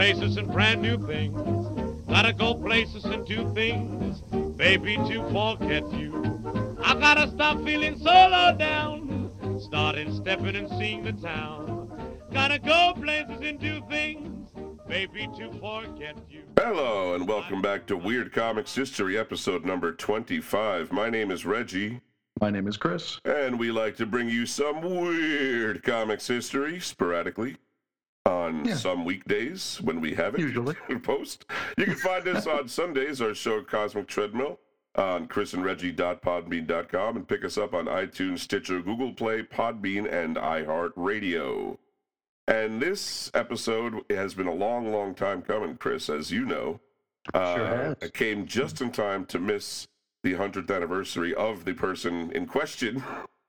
faces and brand new things. Gotta go places and do things, baby, to forget you. I gotta stop feeling so low down, starting stepping and seeing the town. Gotta go places and do things, baby, to forget you. Hello, and welcome back to Weird Comics History, episode number 25. My name is Reggie, My name is Chris. and we like to bring you some weird comics history sporadically on Yeah. some weekdays when we have it. Usually. Post. You can find us on Sundays, our show Cosmic Treadmill, on chrisandreggie.podbean.com, and pick us up on iTunes, Stitcher, Google Play, Podbean, and iHeartRadio. And this episode has been a long, long time coming, Chris, as you know. Uh, Sure has. It came just in time to miss the 100th anniversary of the person in question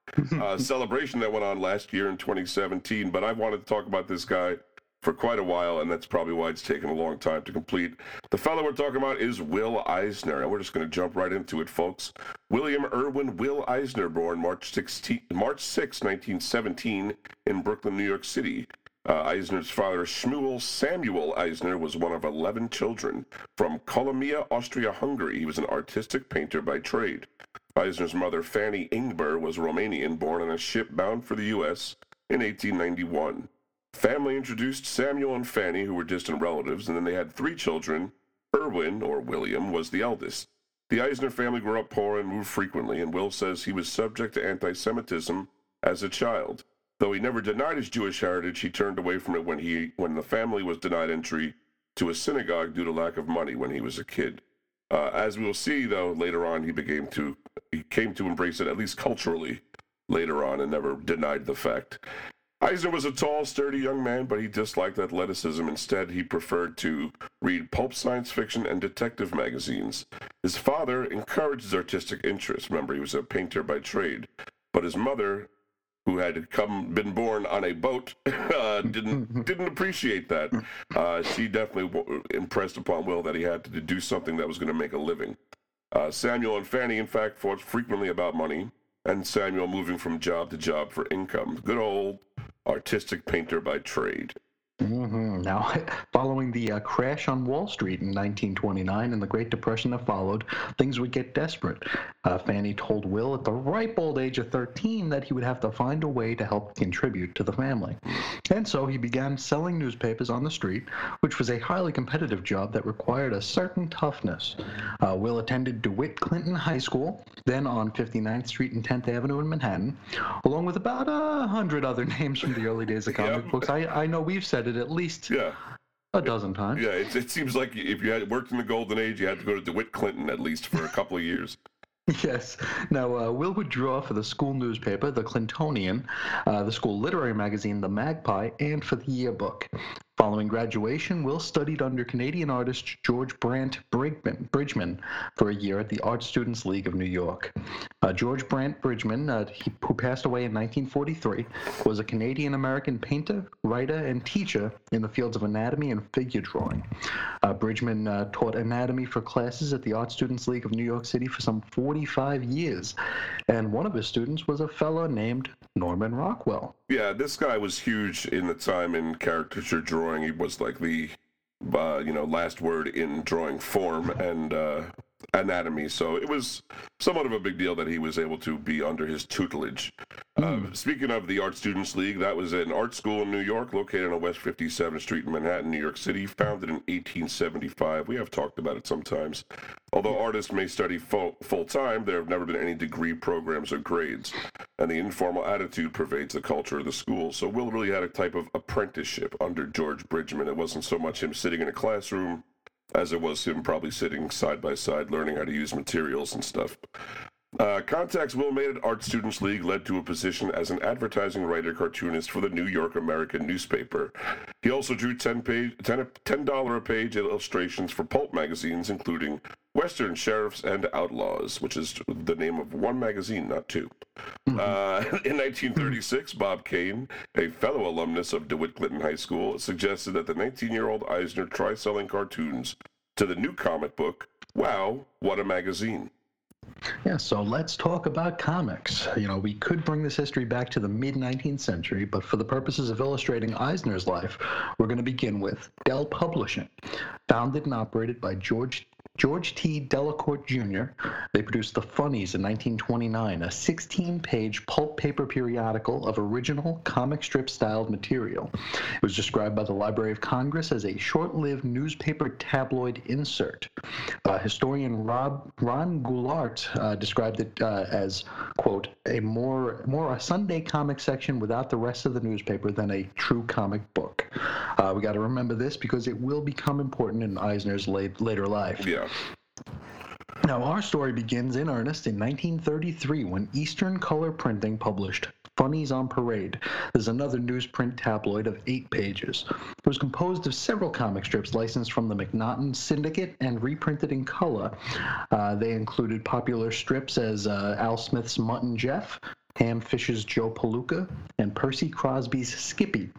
uh, celebration that went on last year in 2017. But I've wanted to talk about this guy for quite a while, and that's probably why it's taken a long time to complete. The fellow we're talking about is Will Eisner, and we're just going to jump right into it, folks. William Irwin Will Eisner, born March 16, March 6, 1917, in Brooklyn, New York City. Uh, Eisner's father, Shmuel Samuel Eisner, was one of 11 children from Kolomia, Austria-Hungary. He was an artistic painter by trade. Eisner's mother, Fanny Ingber, was Romanian, born on a ship bound for the U.S. in 1891. Family introduced Samuel and Fanny, who were distant relatives, and then they had three children. Irwin, or William, was the eldest. The Eisner family grew up poor and moved frequently, and Will says he was subject to anti Semitism as a child. Though he never denied his Jewish heritage, he turned away from it when, he, when the family was denied entry to a synagogue due to lack of money when he was a kid. Uh, as we will see, though, later on, he became to he came to embrace it at least culturally later on, and never denied the fact. Eisner was a tall, sturdy young man, but he disliked athleticism. Instead, he preferred to read pulp science fiction and detective magazines. His father encouraged his artistic interests. Remember, he was a painter by trade, but his mother, who had come been born on a boat, uh, didn't didn't appreciate that. Uh, she definitely w- impressed upon Will that he had to do something that was going to make a living. Uh, Samuel and Fanny, in fact, fought frequently about money, and Samuel moving from job to job for income. Good old artistic painter by trade. Hmm Now, following the uh, crash on Wall Street in 1929 and the Great Depression that followed, things would get desperate. Uh, Fanny told Will at the ripe old age of 13 that he would have to find a way to help contribute to the family. And so he began selling newspapers on the street, which was a highly competitive job that required a certain toughness. Uh, Will attended DeWitt Clinton High School, then on 59th Street and 10th Avenue in Manhattan, along with about a hundred other names from the early days of comic Yep. books. I, I know we've said it at least Yeah, a dozen times. yeah. It, it seems like if you had worked in the golden age, you had to go to DeWitt Clinton at least for a couple of years. Yes. Now, uh, Will would draw for the school newspaper, the Clintonian, uh, the school literary magazine, the Magpie, and for the yearbook. Following graduation, Will studied under Canadian artist George Brandt Bridgman for a year at the Art Students League of New York. Uh, George Brandt Bridgman, uh, he, who passed away in 1943, was a Canadian American painter, writer, and teacher in the fields of anatomy and figure drawing. Uh, Bridgman uh, taught anatomy for classes at the Art Students League of New York City for some 45 years, and one of his students was a fellow named Norman Rockwell. Yeah, this guy was huge in the time in caricature drawing. He was like the, uh, you know, last word in drawing form and uh, anatomy. So it was somewhat of a big deal that he was able to be under his tutelage. Uh, speaking of the Art Students League, that was an art school in New York, located on West 57th Street in Manhattan, New York City, founded in 1875. We have talked about it sometimes. Although artists may study full, full time, there have never been any degree programs or grades, and the informal attitude pervades the culture of the school. So Will really had a type of apprenticeship under George Bridgman. It wasn't so much him sitting in a classroom as it was him probably sitting side by side learning how to use materials and stuff. Uh, contacts Will made at Art Students League led to a position as an advertising writer cartoonist for the New York American newspaper. He also drew 10 page, 10, $10 a page illustrations for pulp magazines, including Western Sheriffs and Outlaws, which is the name of one magazine, not 2 Uh, in 1936, Bob Kane, a fellow alumnus of DeWitt Clinton High School, suggested that the 19 year old Eisner try selling cartoons to the new comic book, Wow, What a Magazine. Yeah, so let's talk about comics. You know, we could bring this history back to the mid 19th century, but for the purposes of illustrating Eisner's life, we're going to begin with Dell Publishing. Founded and operated by George George T. Delacorte Jr. They produced The Funnies in 1929, a 16 page pulp paper periodical of original comic strip styled material. It was described by the Library of Congress as a short lived newspaper tabloid insert. Uh, historian Rob, Ron Goulart uh, described it uh, as, quote, a more, more a Sunday comic section without the rest of the newspaper than a true comic book. Uh, we got to remember this because it will become important in Eisner's late, later life. Yeah. Now, our story begins in earnest in 1933 when Eastern Color Printing published Funnies on Parade. There's another newsprint tabloid of eight pages. It was composed of several comic strips licensed from the McNaughton Syndicate and reprinted in color. Uh, they included popular strips as uh, Al Smith's Mutt and Jeff, Ham Fisher's Joe Palooka, and Percy Crosby's Skippy.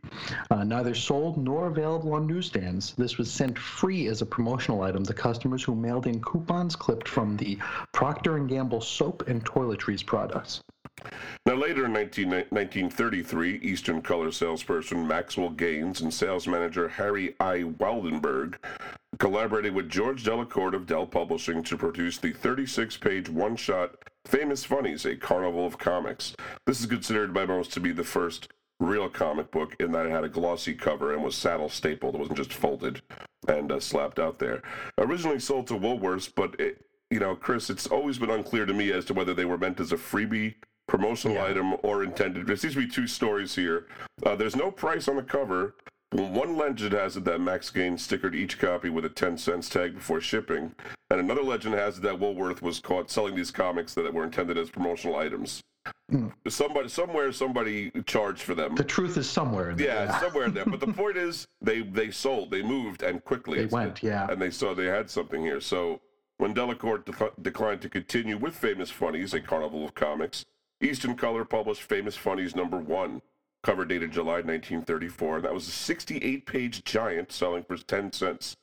Uh, neither sold nor available on newsstands. This was sent free as a promotional item to customers who mailed in coupons clipped from the Procter & Gamble soap and toiletries products. Now, later in 19, 1933, Eastern Color salesperson Maxwell Gaines and sales manager Harry I. Wildenberg collaborated with George Delacorte of Dell Publishing to produce the 36 page one shot Famous Funnies, a carnival of comics. This is considered by most to be the first real comic book in that it had a glossy cover and was saddle stapled. It wasn't just folded and uh, slapped out there. Originally sold to Woolworths, but it, you know, Chris, it's always been unclear to me as to whether they were meant as a freebie promotional yeah. item or intended. There seems to be two stories here. Uh, there's no price on the cover. One legend has it that Max Gaines stickered each copy with a 10 cents tag before shipping, and another legend has it that Woolworth was caught selling these comics that were intended as promotional items. Mm. Somebody, somewhere, somebody charged for them. The truth is somewhere. There. Yeah, somewhere there. But the point is, they they sold, they moved, and quickly. They went, yeah. And they saw they had something here. So when Delacorte de- declined to continue with Famous Funnies, a carnival of comics, Eastern Color published Famous Funnies number one, cover dated July 1934. That was a 68 page giant selling for 10 cents.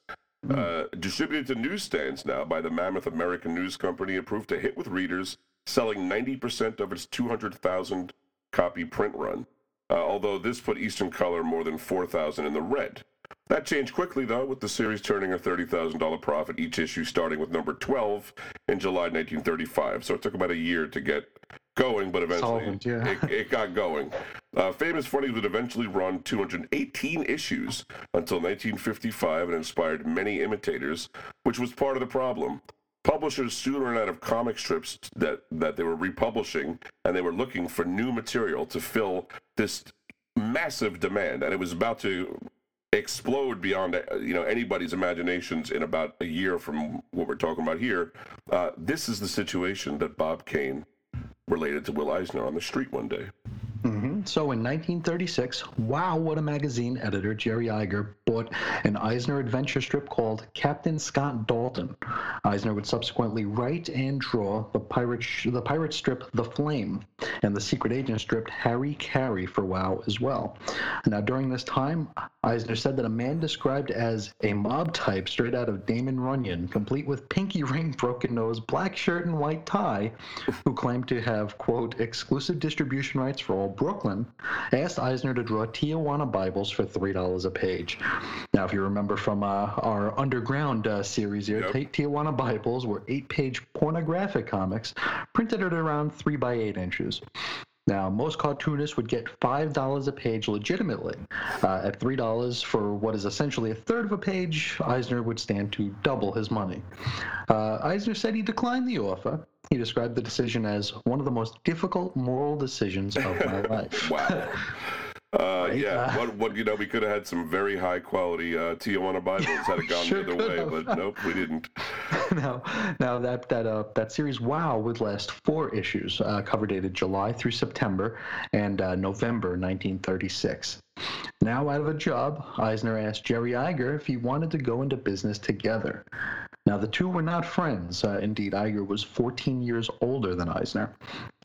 Mm. Uh, distributed to newsstands now by the Mammoth American News Company, it proved a hit with readers, selling 90% of its 200,000 copy print run. Uh, although this put Eastern Color more than 4,000 in the red. That changed quickly, though, with the series turning a $30,000 profit each issue, starting with number 12 in July 1935. So it took about a year to get going, but eventually Solvent, yeah. it, it, got going. Uh, Famous Funnies would eventually run 218 issues until 1955 and inspired many imitators, which was part of the problem. Publishers soon ran out of comic strips that, that they were republishing, and they were looking for new material to fill this massive demand, and it was about to explode beyond you know anybody's imaginations in about a year from what we're talking about here. Uh, this is the situation that Bob Kane related to Will Eisner on the street one day. Mm-hmm. So in 1936, Wow What a Magazine editor Jerry Iger bought an Eisner adventure strip called Captain Scott Dalton. Eisner would subsequently write and draw the pirate sh- the pirate strip The Flame and the secret agent strip Harry Karry for Wow as well. Now during this time, Eisner said that a man described as a mob type straight out of Damon Runyon, complete with pinky ring, broken nose, black shirt, and white tie, who claimed to have quote exclusive distribution rights for all Brooklyn, asked Eisner to draw Tijuana Bibles for $3 a page. Now, if you remember from uh, our Underground uh, series here, yep. Tijuana Bibles were eight page pornographic comics printed at around 3 by 8 inches. Now, most cartoonists would get $5 a page legitimately. Uh, at $3 for what is essentially a third of a page, Eisner would stand to double his money. Uh, Eisner said he declined the offer, he described the decision as one of the most difficult moral decisions of my life. wow. Uh, right? yeah, uh, what, what, you know, we could have had some very high quality uh, Tijuana Bibles had it gone sure the other way, have. but nope, we didn't. now, now that that uh, that series Wow would last four issues, uh, cover dated July through September and uh, November 1936. Now out of a job, Eisner asked Jerry Iger if he wanted to go into business together. Now, the two were not friends. Uh, indeed, Iger was 14 years older than Eisner.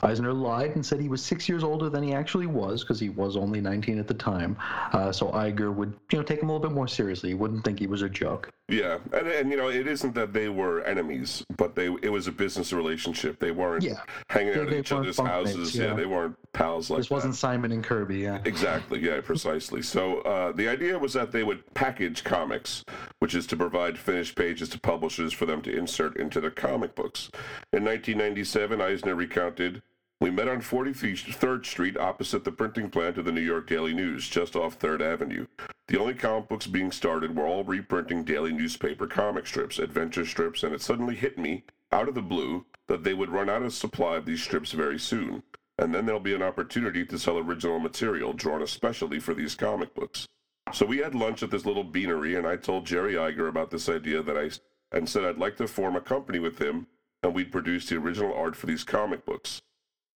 Eisner lied and said he was six years older than he actually was because he was only 19 at the time. Uh, so Iger would, you know, take him a little bit more seriously. He wouldn't think he was a joke. Yeah, and, and you know, it isn't that they were enemies, but they it was a business relationship. They weren't Yeah. hanging They- out at each other's houses. yeah. they weren't pals like this that. wasn't Simon and Kirby, yeah. Exactly, yeah, precisely. So uh, the idea was that they would package comics, which is to provide finished pages to publishers for them to insert into their comic books. In 1997, Eisner recounted, We met on 43rd Street opposite the printing plant of the New York Daily News, just off 3rd Avenue. The only comic books being started were all reprinting daily newspaper comic strips, adventure strips, and it suddenly hit me, out of the blue, that they would run out of supply of these strips very soon and then there'll be an opportunity to sell original material drawn especially for these comic books. So we had lunch at this little beanery, and I told Jerry Iger about this idea that I and said I'd like to form a company with him, and we'd produce the original art for these comic books.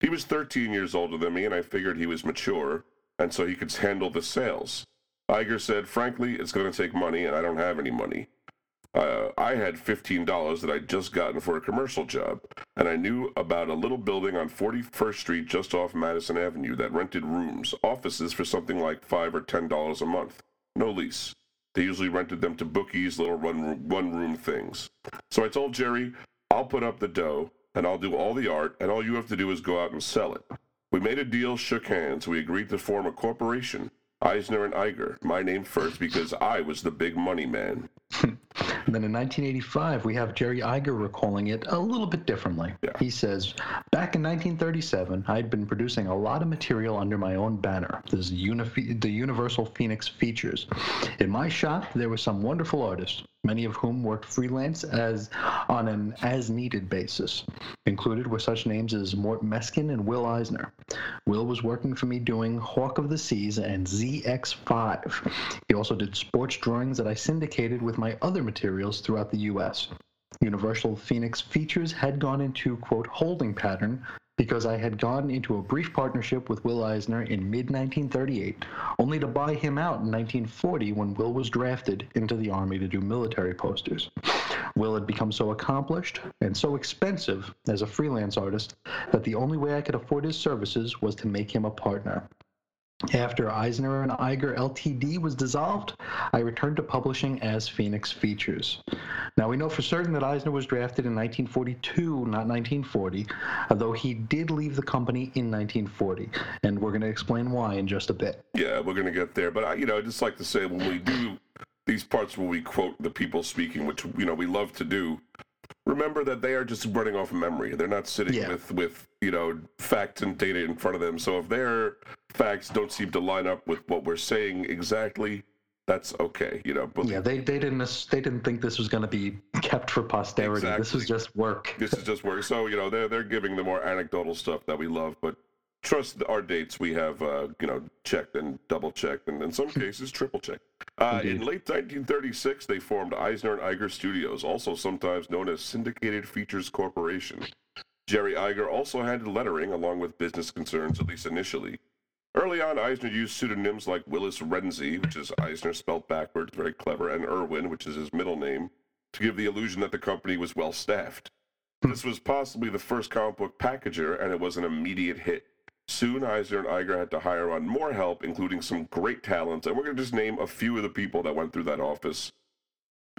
He was 13 years older than me, and I figured he was mature, and so he could handle the sales. Iger said, "Frankly, it's going to take money, and I don't have any money." Uh, I had $15 that I'd just gotten for a commercial job, and I knew about a little building on 41st Street just off Madison Avenue that rented rooms, offices for something like 5 or $10 a month. No lease. They usually rented them to bookies, little one room, one room things. So I told Jerry, I'll put up the dough, and I'll do all the art, and all you have to do is go out and sell it. We made a deal, shook hands, we agreed to form a corporation. Eisner and Iger, my name first because I was the big money man. And then in 1985, we have Jerry Iger recalling it a little bit differently. Yeah. He says, Back in 1937, I'd been producing a lot of material under my own banner, this Unifi- the Universal Phoenix Features. In my shop, there were some wonderful artists, many of whom worked freelance as on an as-needed basis. Included were such names as Mort Meskin and Will Eisner. Will was working for me doing Hawk of the Seas and ZX5. He also did sports drawings that I syndicated with my other materials throughout the U.S. Universal Phoenix Features had gone into, quote, holding pattern because I had gone into a brief partnership with Will Eisner in mid 1938, only to buy him out in 1940 when Will was drafted into the Army to do military posters. Will had become so accomplished and so expensive as a freelance artist that the only way I could afford his services was to make him a partner. After Eisner and Iger Ltd was dissolved, I returned to publishing as Phoenix Features. Now we know for certain that Eisner was drafted in 1942, not 1940, although he did leave the company in 1940, and we're going to explain why in just a bit. Yeah, we're gonna get there, but I, you know, I just like to say when we do these parts where we quote the people speaking, which you know we love to do. Remember that they are just running off memory. They're not sitting Yeah. with with you know facts and data in front of them. So if their facts don't seem to line up with what we're saying exactly, that's okay. You know, but Yeah, they, they didn't they didn't think this was going to be kept for posterity. This Exactly. was just work. this is just work. So you know they're they're giving the more anecdotal stuff that we love, but trust our dates we have uh, you know checked and double checked, and in some cases triple checked. Uh, in late 1936, they formed Eisner and Iger Studios, also sometimes known as Syndicated Features Corporation. Jerry Iger also handled lettering along with business concerns, at least initially. Early on, Eisner used pseudonyms like Willis Renzi, which is Eisner spelled backwards, very clever, and Irwin, which is his middle name, to give the illusion that the company was well staffed. This was possibly the first comic book packager, and it was an immediate hit. Soon, Eisner and Iger had to hire on more help, including some great talents, and we're going to just name a few of the people that went through that office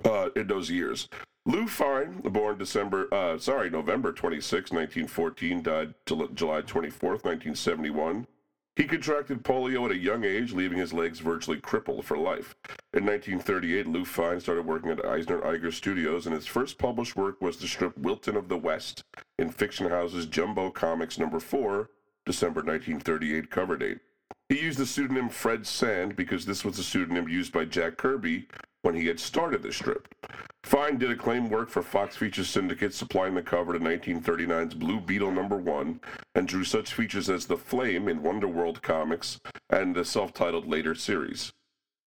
uh, in those years. Lou Fine, born December, uh, sorry, November 26, 1914, died July 24th, 1971. He contracted polio at a young age, leaving his legs virtually crippled for life. In 1938, Lou Fine started working at Eisner Iger Studios, and his first published work was the strip Wilton of the West in Fiction House's Jumbo Comics number 4, December 1938 cover date. He used the pseudonym Fred Sand because this was the pseudonym used by Jack Kirby when he had started the strip. Fine did acclaimed work for Fox Features Syndicate, supplying the cover to 1939's Blue Beetle number one, and drew such features as The Flame in Wonder World Comics and the self titled later series.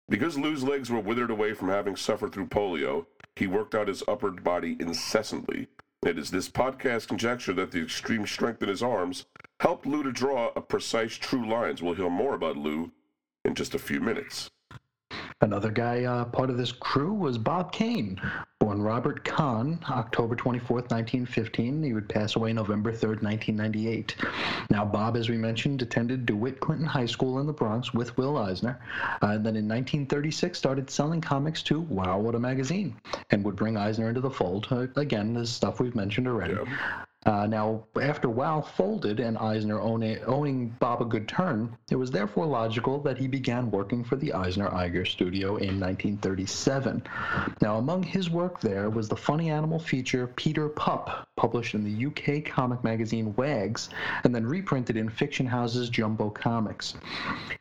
Because Lou's legs were withered away from having suffered through polio, he worked out his upper body incessantly. It is this podcast conjecture that the extreme strength in his arms helped Lou to draw a precise true lines. We'll hear more about Lou in just a few minutes. Another guy uh, part of this crew was Bob Kane, born Robert Kahn, October 24th, 1915. He would pass away November 3rd, 1998. Now, Bob, as we mentioned, attended DeWitt Clinton High School in the Bronx with Will Eisner, uh, and then in 1936 started selling comics to Wow What a Magazine, and would bring Eisner into the fold. Uh, again, this stuff we've mentioned already. Yeah. Uh, now, after Wow folded and Eisner owning, owning Bob a good turn, it was therefore logical that he began working for the Eisner Iger studio in 1937. Now, among his work there was the funny animal feature Peter Pup, published in the UK comic magazine Wags, and then reprinted in Fiction House's Jumbo Comics.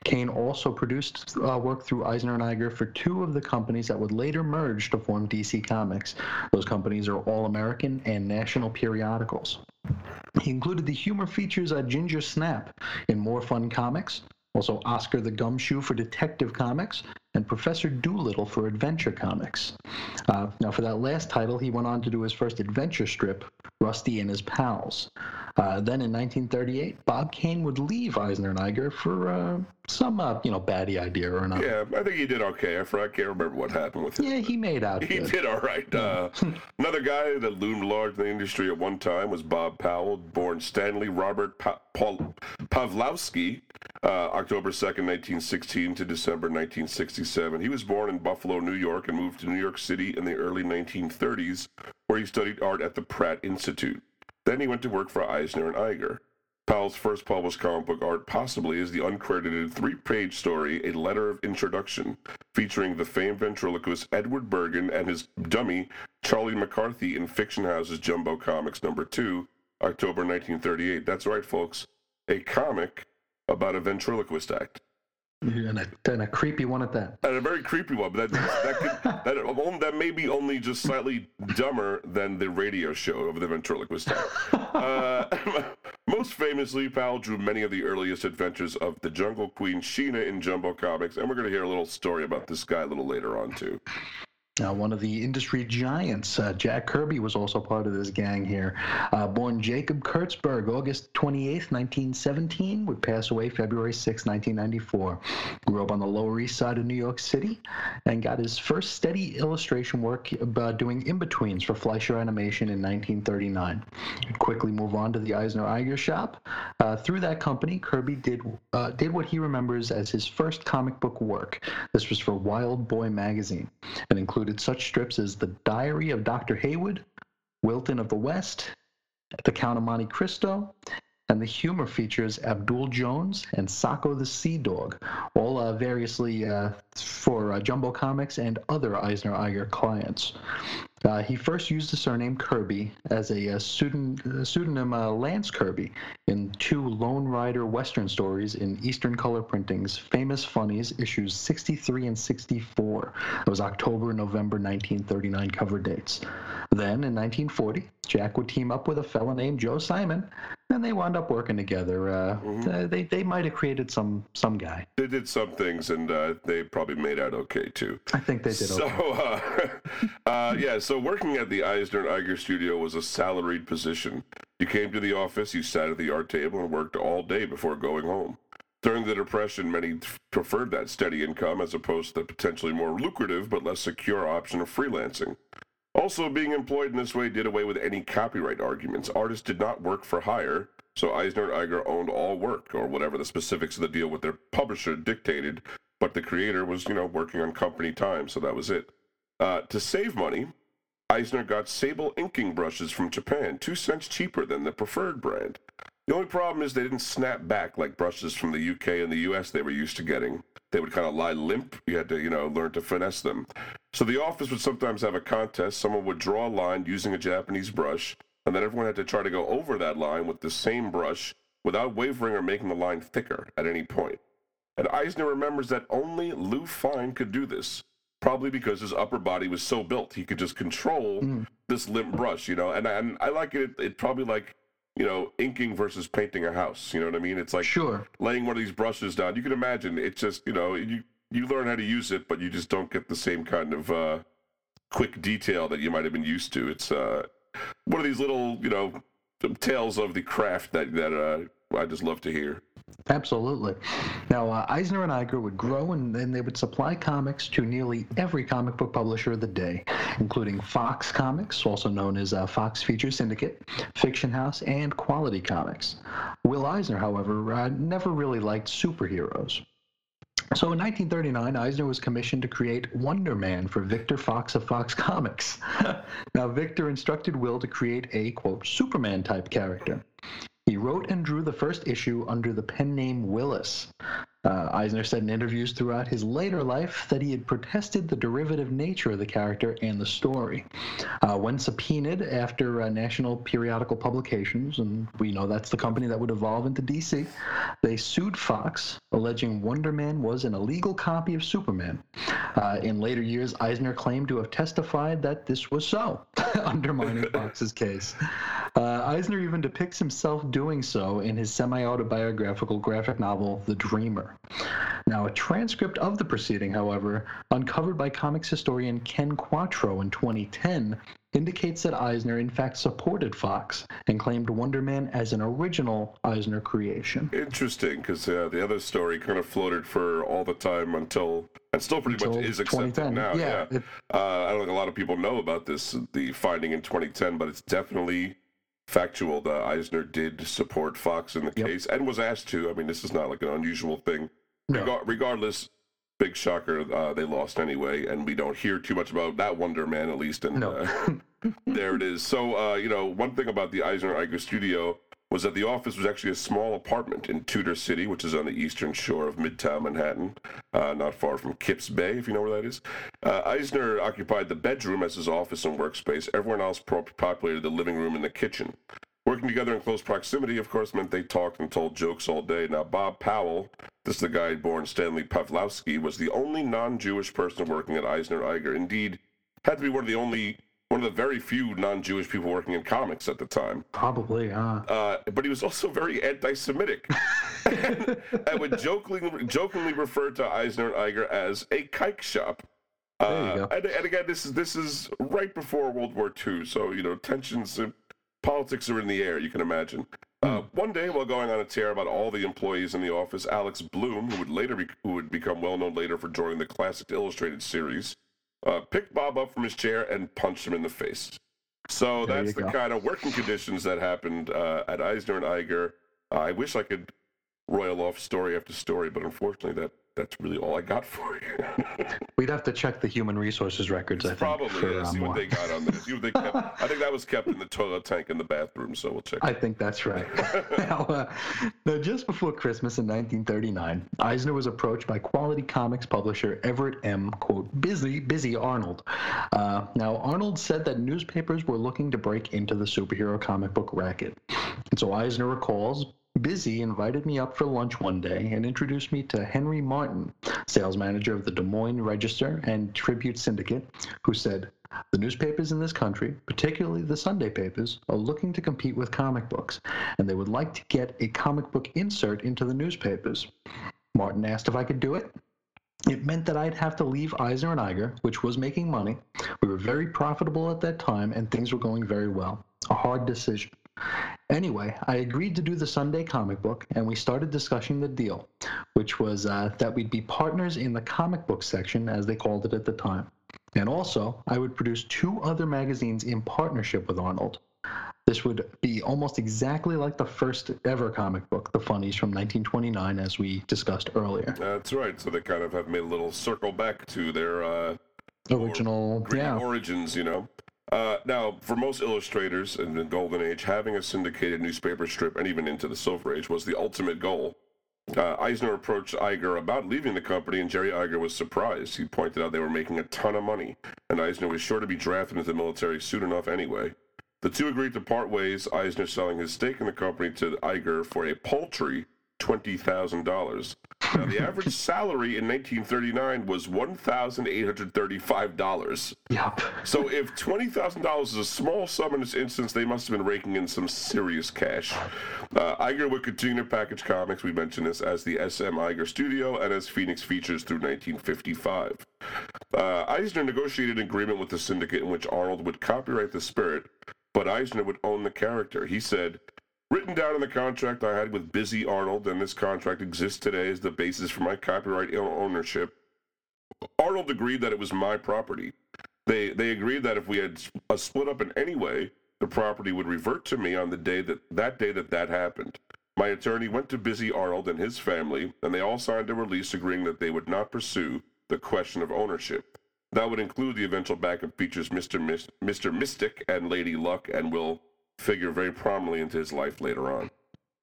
Kane also produced uh, work through Eisner and Iger for two of the companies that would later merge to form DC Comics. Those companies are All American and National Periodicals. He included the humor features uh, Ginger Snap in More Fun Comics, also Oscar the Gumshoe for Detective Comics, and Professor Doolittle for Adventure Comics. Uh, now, for that last title, he went on to do his first adventure strip, Rusty and His Pals. Uh, then in 1938, Bob Kane would leave Eisner and Iger for uh, some, uh, you know, baddie idea or another. Yeah, I think he did okay. I, I can't remember what happened with him. Yeah, he made out. He good. did all right. Uh, another guy that loomed large in the industry at one time was Bob Powell, born Stanley Robert pa- Paul Pawlowski, uh, October 2nd, 1916 to December 1967. He was born in Buffalo, New York, and moved to New York City in the early 1930s, where he studied art at the Pratt Institute. Then he went to work for Eisner and Iger. Powell's first published comic book art possibly is the uncredited three-page story, A Letter of Introduction, featuring the famed ventriloquist Edward Bergen and his dummy, Charlie McCarthy, in Fiction House's Jumbo Comics number 2, October 1938. That's right, folks. A comic about a ventriloquist act. And a, and a creepy one at that. And a very creepy one, but that that could, that, that may be only just slightly dumber than the radio show of the ventriloquist. Uh, most famously, Powell drew many of the earliest adventures of the Jungle Queen Sheena in Jumbo Comics, and we're going to hear a little story about this guy a little later on too. Now, one of the industry giants, uh, Jack Kirby, was also part of this gang here. Uh, born Jacob Kurtzberg, August 28, 1917, would pass away February 6, 1994. Grew up on the Lower East Side of New York City and got his first steady illustration work uh, doing in-betweens for Fleischer Animation in 1939. He'd quickly move on to the Eisner Iger shop. Uh, through that company, Kirby did, uh, did what he remembers as his first comic book work. This was for Wild Boy magazine and included included such strips as The Diary of Dr. Haywood, Wilton of the West, The Count of Monte Cristo, and the humor features Abdul Jones and Socko the Sea Dog, all uh, variously uh, for uh, Jumbo Comics and other Eisner Iger clients. Uh, he first used the surname Kirby as a, a pseudonym, pseudonym uh, Lance Kirby in two Lone Rider Western stories in Eastern Color Printing's Famous Funnies issues 63 and 64. It was October and November 1939 cover dates. Then, in 1940, Jack would team up with a fellow named Joe Simon, and they wound up working together. Uh, mm-hmm. they they might have created some some guy. They did some things, and uh, they probably made out okay too. I think they did. So, okay. uh, yeah. So working at the Eisner and Iger studio was a salaried position. You came to the office, you sat at the art table, and worked all day before going home. During the Depression, many preferred that steady income as opposed to the potentially more lucrative but less secure option of freelancing. Also, being employed in this way did away with any copyright arguments. Artists did not work for hire, so Eisner and Iger owned all work, or whatever the specifics of the deal with their publisher dictated, but the creator was, you know, working on company time, so that was it. Uh, to save money, Eisner got sable inking brushes from Japan, two cents cheaper than the preferred brand. The only problem is they didn't snap back like brushes from the UK and the US they were used to getting. They would kind of lie limp. You had to, you know, learn to finesse them. So the office would sometimes have a contest. Someone would draw a line using a Japanese brush, and then everyone had to try to go over that line with the same brush without wavering or making the line thicker at any point. And Eisner remembers that only Lou Fine could do this, probably because his upper body was so built he could just control mm. this limp brush, you know. And, and I like it. It probably like you know, inking versus painting a house. You know what I mean? It's like sure laying one of these brushes down. You can imagine it's just you know you you learn how to use it, but you just don't get the same kind of uh, quick detail that you might have been used to. It's uh, one of these little you know tales of the craft that that uh, I just love to hear. Absolutely. Now, uh, Eisner and Iger would grow and then they would supply comics to nearly every comic book publisher of the day, including Fox Comics, also known as uh, Fox Feature Syndicate, Fiction House, and Quality Comics. Will Eisner, however, uh, never really liked superheroes. So in 1939, Eisner was commissioned to create Wonder Man for Victor Fox of Fox Comics. now, Victor instructed Will to create a, quote, Superman type character. He wrote and drew the first issue under the pen name Willis. Uh, Eisner said in interviews throughout his later life that he had protested the derivative nature of the character and the story. Uh, when subpoenaed after uh, National Periodical Publications, and we know that's the company that would evolve into DC, they sued Fox, alleging Wonder Man was an illegal copy of Superman. Uh, in later years, Eisner claimed to have testified that this was so, undermining Fox's case. Uh, Eisner even depicts himself doing so in his semi autobiographical graphic novel, The Dreamer. Now, a transcript of the proceeding, however, uncovered by comics historian Ken Quattro in 2010, indicates that Eisner in fact supported Fox and claimed Wonder Man as an original Eisner creation. Interesting, because uh, the other story kind of floated for all the time until, and still pretty Until much is accepted now. Yeah, Yeah. it- Uh, I don't think a lot of people know about this, the finding in 2010, but it's definitely factual that Eisner did support Fox in the Yep. case and was asked to. I mean, this is not like an unusual thing. No. Regar- regardless, big shocker, uh, they lost anyway, and we don't hear too much about that Wonder Man, at least. And No. uh, there it is. So, uh, you know, one thing about the Eisner Iger studio was that the office was actually a small apartment in Tudor City, which is on the eastern shore of Midtown Manhattan, uh, not far from Kips Bay, if you know where that is. Uh, Eisner occupied the bedroom as his office and workspace. Everyone else populated the living room and the kitchen. Working together in close proximity, of course, meant they talked and told jokes all day. Now, Bob Powell, this is the guy born Stanley Pavlowski, was the only non-Jewish person working at Eisner Iger. Indeed, had to be one of the only, one of the very few non-Jewish people working in comics at the time. Probably, uh, Uh, but he was also very anti-Semitic, and, and would jokingly, jokingly refer to Eisner and Iger as a kike shop. There Uh, and, and again, this is this is right before World War II, so you know tensions, uh, politics are in the air. You can imagine. Uh, Hmm. one day, while going on a tear about all the employees in the office, Alex Bloom, who would later be, who would become well known later for joining the Classic Illustrated series, uh, picked Bob up from his chair and punched him in the face. So There that's the go. kind of working conditions that happened uh, at Eisner and Iger. Uh, I wish I could royal off story after story, but unfortunately, that that's really all I got for you. we'd have to check the human resources records. I think, Probably, for, yeah. uh, See what they got on there. See what they kept. I think that was kept in the toilet tank in the bathroom, so we'll check. I think that's right. now, uh, now, just before Christmas in 1939, Eisner was approached by quality comics publisher Everett M. quote Busy Busy Arnold. Uh, now, Arnold said that newspapers were looking to break into the superhero comic book racket, and so Eisner recalls. Busy invited me up for lunch one day and introduced me to Henry Martin, sales manager of the Des Moines Register and Tribune Syndicate, who said, the newspapers in this country, particularly the Sunday papers, are looking to compete with comic books, and they would like to get a comic book insert into the newspapers. Martin asked if I could do it. It meant that I'd have to leave Eisner and Iger, which was making money. We were very profitable at that time, and things were going very well. A hard decision. Anyway, I agreed to do the Sunday comic book, and we started discussing the deal, which was uh, that we'd be partners in the comic book section, as they called it at the time. And also, I would produce two other magazines in partnership with Arnold. This would be almost exactly like the first ever comic book, The Funnies from 1929, as we discussed earlier. That's right. So they kind of have made a little circle back to their uh, Original, yeah. origins, you know. Uh, now, for most illustrators in the Golden Age, having a syndicated newspaper strip and even into the Silver Age was the ultimate goal. Uh, Eisner approached Iger about leaving the company, and Jerry Iger was surprised. He pointed out they were making a ton of money, and Eisner was sure to be drafted into the military soon enough anyway. The two agreed to part ways, Eisner selling his stake in the company to Iger for a paltry $20,000. Now, the average salary in 1939 was $1,835. Yep. So if twenty thousand dollars is a small sum in this instance, they must have been raking in some serious cash. Uh, Iger would continue to package comics. We mentioned this as the SM Iger Studio and as Phoenix Features through 1955. Uh, Eisner negotiated an agreement with the syndicate in which Arnold would copyright the spirit, but Eisner would own the character. He said. Written down in the contract I had with Busy Arnold, and this contract exists today as the basis for my copyright ownership. Arnold agreed that it was my property. They they agreed that if we had a uh, split up in any way, the property would revert to me on the day that that day that that happened. My attorney went to Busy Arnold and his family, and they all signed a release agreeing that they would not pursue the question of ownership. That would include the eventual backup features Mr. Mis- Mr. Mystic and Lady Luck, and will figure very prominently into his life later on.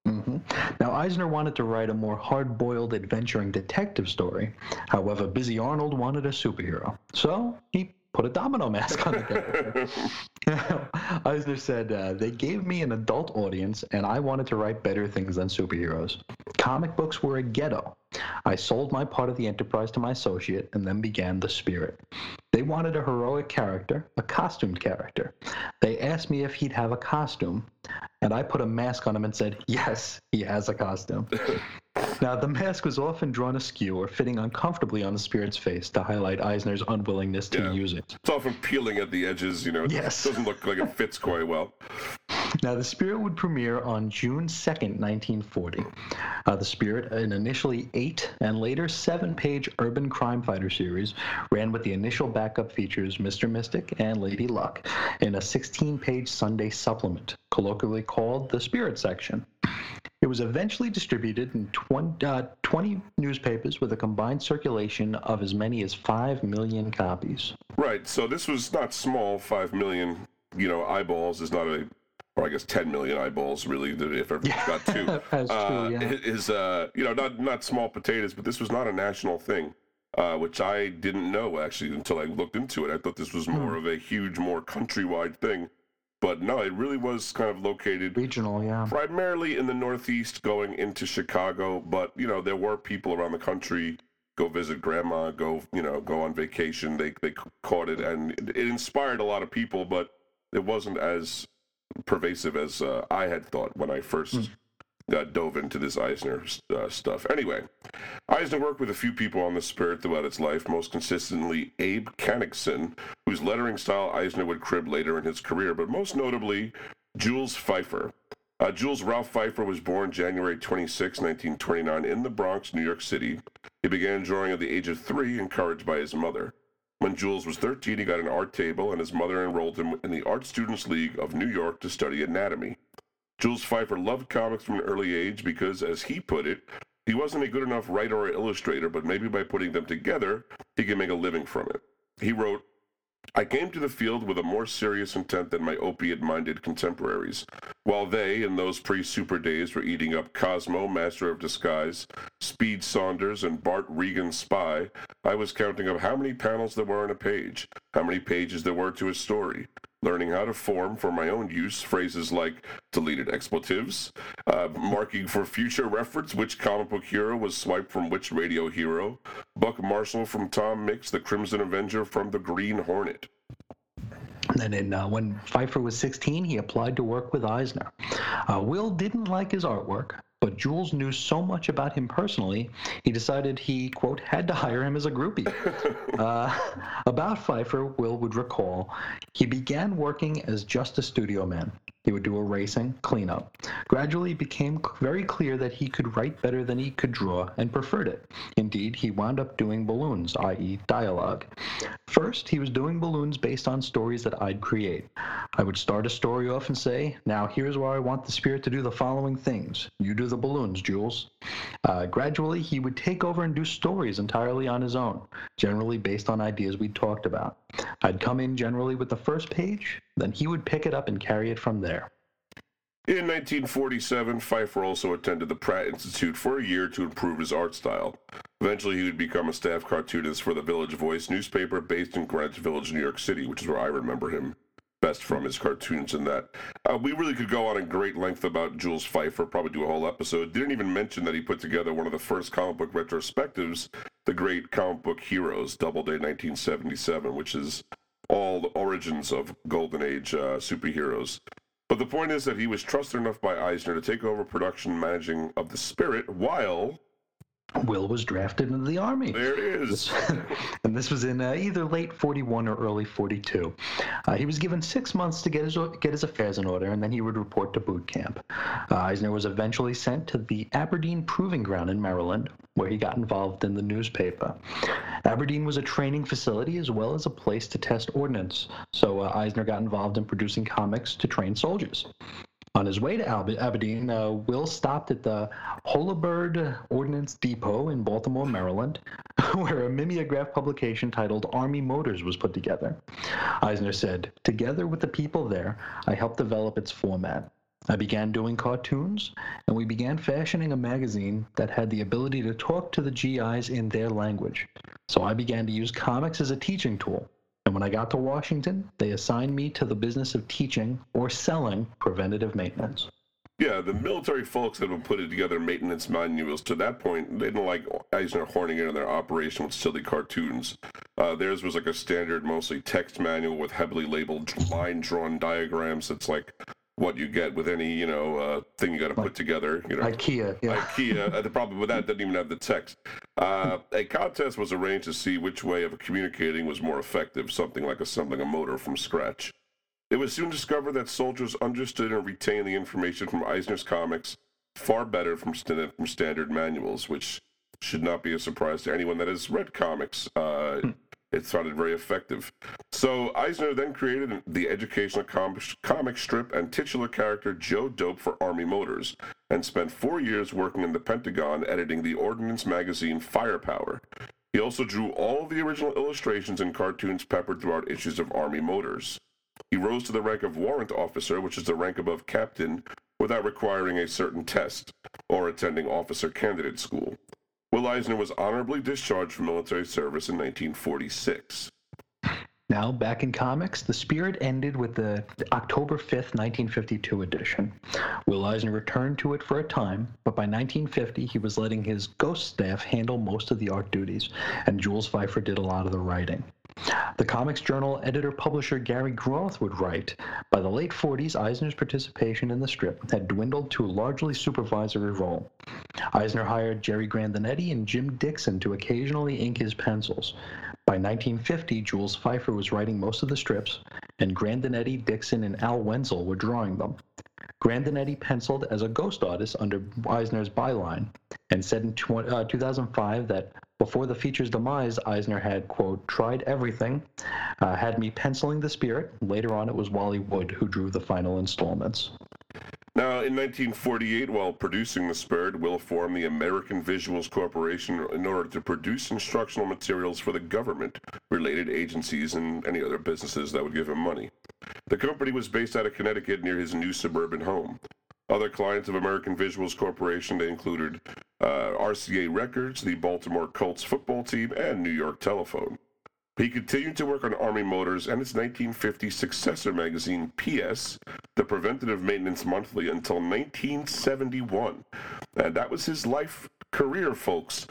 Mm-hmm. Now, Eisner wanted to write a more hard boiled adventuring detective story. However, Busy Arnold wanted a superhero. So he put a domino mask on the character. Eisner said, uh, They gave me an adult audience, and I wanted to write better things than superheroes. Comic books were a ghetto. I sold my part of the enterprise to my associate and then began The Spirit. They wanted a heroic character, a costumed character. They asked me if he'd have a costume, and I put a mask on him and said, Yes, he has a costume. now, the mask was often drawn askew or fitting uncomfortably on the spirit's face to highlight Eisner's unwillingness to Yeah. use it. It's often peeling at the edges, you know. Yes. Doesn't look like it fits quite well. Now, The Spirit would premiere on June 2nd, 1940. Uh, the Spirit, an initially eight and later seven page urban crime fighter series, ran with the initial backup features Mr. Mystic and Lady Luck in a 16 page Sunday supplement, colloquially called the Spirit section. It was eventually distributed in 20, uh, 20 newspapers with a combined circulation of as many as 5 million copies. Right. So this was not small. Five million, you know, eyeballs is not a, or I guess ten million eyeballs really. If everyone's got two, That's true, uh, yeah. is uh, you know, not not small potatoes, but this was not a national thing, uh, which I didn't know actually until I looked into it. I thought this was more Hmm. of a huge, more countrywide thing, but no, it really was kind of located Regional, yeah. primarily in the Northeast, going into Chicago. But you know, there were people around the country go visit grandma, go you know, go on vacation. They they caught it, and it, inspired a lot of people, but it wasn't as pervasive as uh, I had thought when I first. Uh, dove into this Eisner uh, stuff. Anyway, Eisner worked with a few people on the spirit throughout its life, most consistently Abe Kanegson, whose lettering style Eisner would crib later in his career, but most notably Jules Feiffer. Uh, Jules Ralph Feiffer was born January 26, 1929, in the Bronx, New York City. He began drawing at the age of three, encouraged by his mother. When Jules was 13, he got an art table, and his mother enrolled him in the Art Students League of New York to study anatomy. Jules Feiffer loved comics from an early age because, as he put it, he wasn't a good enough writer or illustrator, but maybe by putting them together, he could make a living from it. He wrote, I came to the field with a more serious intent than my opiate minded contemporaries. While they, in those pre super days, were eating up Cosmo, Master of Disguise, Speed Saunders, and Bart Regan's Spy, I was counting up how many panels there were on a page, how many pages there were to a story, learning how to form for my own use phrases like deleted expletives, uh, marking for future reference which comic book hero was swiped from which radio hero, Buck Marshall from Tom Mix, the Crimson Avenger from the Green Hornet. And then uh, when Feiffer was 16, he applied to work with Eisner. Uh, Will didn't like his artwork, but Jules knew so much about him personally, he decided he, quote, had to hire him as a groupie. uh, about Feiffer, Will would recall, he began working as just a studio man. He would do erasing, cleanup. Gradually, it became very clear that he could write better than he could draw and preferred it. Indeed, he wound up doing balloons, i.e., dialogue. First, he was doing balloons based on stories that I'd create. I would start a story off and say, Now, here's where I want the spirit to do the following things. You do the balloons, Jules. Uh, gradually, he would take over and do stories entirely on his own, generally based on ideas we'd talked about. I'd come in generally with the first page, then he would pick it up and carry it from there. In 1947, Feiffer also attended the Pratt Institute for a year to improve his art style. Eventually, he would become a staff cartoonist for the Village Voice newspaper based in Greenwich Village, New York City, which is where I remember him best from his cartoons and that. Uh, we really could go on in great length about Jules Feiffer, probably do a whole episode. Didn't even mention that he put together one of the first comic book retrospectives, The Great Comic Book Heroes, Doubleday 1977, which is all the origins of Golden Age uh, superheroes. But the point is that he was trusted enough by Eisner to take over production managing of the Spirit while Will was drafted into the army. There it is. and this was in uh, either late 41 or early 42. Uh, he was given six months to get his get his affairs in order, and then he would report to boot camp. Uh, Eisner was eventually sent to the Aberdeen Proving Ground in Maryland, where he got involved in the newspaper. Aberdeen was a training facility as well as a place to test ordnance, so uh, Eisner got involved in producing comics to train soldiers. On his way to Aberdeen, uh, Will stopped at the Holabird Ordnance Depot in Baltimore, Maryland, where a mimeograph publication titled Army Motors was put together. Eisner said, Together with the people there, I helped develop its format. I began doing cartoons, and we began fashioning a magazine that had the ability to talk to the GIs in their language. So I began to use comics as a teaching tool. And when I got to Washington, they assigned me to the business of teaching or selling preventative maintenance. Yeah, the military folks that have put together maintenance manuals to that point, they didn't like Eisner horning in on their operation with silly cartoons. Uh, theirs was like a standard, mostly text manual with heavily labeled line drawn diagrams. It's like what you get with any you know uh, thing you got to put together. You know, IKEA. Yeah. IKEA. Uh, the problem with that doesn't even have the text. Uh, a contest was arranged to see which way of communicating was more effective, something like assembling a motor from scratch. It was soon discovered that soldiers understood and retained the information from Eisner's comics far better from, st- from standard manuals, which should not be a surprise to anyone that has read comics. Uh, hmm it sounded very effective. So Eisner then created the educational com- comic strip and titular character Joe Dope for Army Motors, and spent four years working in the Pentagon editing the ordnance magazine Firepower. He also drew all the original illustrations and cartoons peppered throughout issues of Army Motors. He rose to the rank of warrant officer, which is the rank above captain, without requiring a certain test or attending officer candidate school. Will Eisner was honorably discharged from military service in 1946. Now, back in comics, the spirit ended with the October 5th, 1952 edition. Will Eisner returned to it for a time, but by 1950 he was letting his ghost staff handle most of the art duties, and Jules Feiffer did a lot of the writing. The Comics Journal editor publisher Gary Groth would write By the late 40s, Eisner's participation in the strip had dwindled to a largely supervisory role. Eisner hired Jerry Grandinetti and Jim Dixon to occasionally ink his pencils. By 1950, Jules Feiffer was writing most of the strips, and Grandinetti, Dixon, and Al Wenzel were drawing them. Grandinetti penciled as a ghost artist under Eisner's byline and said in tw- uh, 2005 that before the feature's demise, Eisner had, quote, tried everything, uh, had me penciling the spirit. Later on, it was Wally Wood who drew the final installments. Now, in 1948, while producing the Spirit, Will formed the American Visuals Corporation in order to produce instructional materials for the government, related agencies, and any other businesses that would give him money. The company was based out of Connecticut near his new suburban home. Other clients of American Visuals Corporation they included uh, RCA Records, the Baltimore Colts football team, and New York Telephone. He continued to work on Army Motors and its 1950 successor magazine, PS, the Preventative Maintenance Monthly, until 1971. And that was his life career, folks.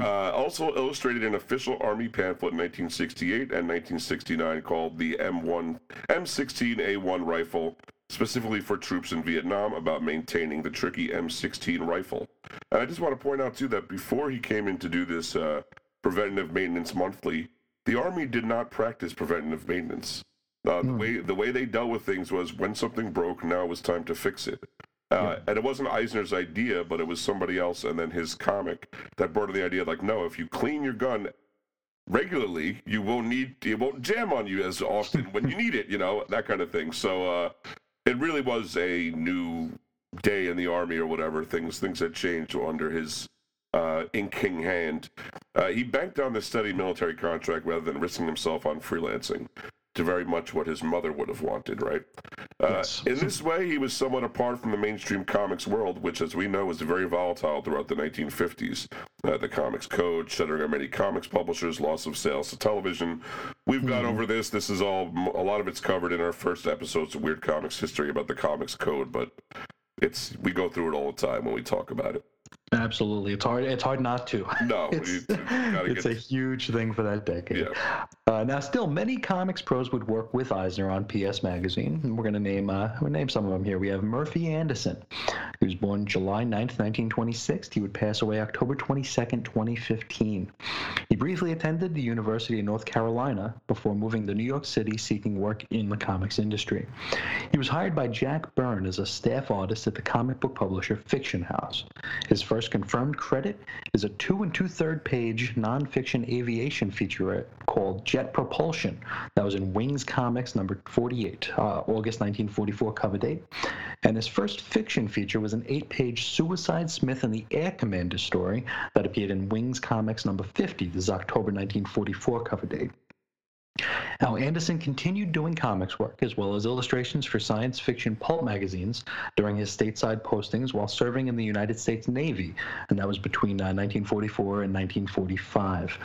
Uh, also illustrated an official Army pamphlet in 1968 and 1969 called the M1 M16A1 rifle, specifically for troops in Vietnam about maintaining the tricky M16 rifle. And I just want to point out too that before he came in to do this uh, preventative maintenance monthly, the Army did not practice preventative maintenance. Uh. The hmm. way the way they dealt with things was when something broke, now it was time to fix it. Uh, yeah. And it wasn't Eisner's idea, but it was somebody else, and then his comic that brought in the idea like, no, if you clean your gun regularly, you won't need it won't jam on you as often when you need it, you know, that kind of thing. So uh, it really was a new day in the army or whatever. Things things had changed under his uh, inking hand. Uh, he banked on the steady military contract rather than risking himself on freelancing. To very much what his mother would have wanted, right? Uh, yes. In this way, he was somewhat apart from the mainstream comics world, which, as we know, was very volatile throughout the 1950s. Uh, the comics code, shuttering of many comics publishers, loss of sales to television. We've mm-hmm. gone over this. This is all, a lot of it's covered in our first episodes of Weird Comics History about the comics code, but it's we go through it all the time when we talk about it. Absolutely, it's hard. It's hard not to. No, it's, you- you it's get- a huge thing for that decade. Yeah. Uh, now, still, many comics pros would work with Eisner on PS Magazine. We're going to name uh, we'll name some of them here. We have Murphy Anderson. He was born July 9th, 1926. He would pass away October 22nd, 2015. He briefly attended the University of North Carolina before moving to New York City seeking work in the comics industry. He was hired by Jack Byrne as a staff artist at the comic book publisher Fiction House. His first confirmed credit is a two and two third page nonfiction aviation featurette called Jet Propulsion. That was in Wings Comics number 48, uh, August 1944 cover date. And his first fiction feature was an eight page Suicide Smith and the Air Commander story that appeared in Wings Comics number 50. This is October 1944 cover date. Now, Anderson continued doing comics work as well as illustrations for science fiction pulp magazines during his stateside postings while serving in the United States Navy, and that was between uh, 1944 and 1945.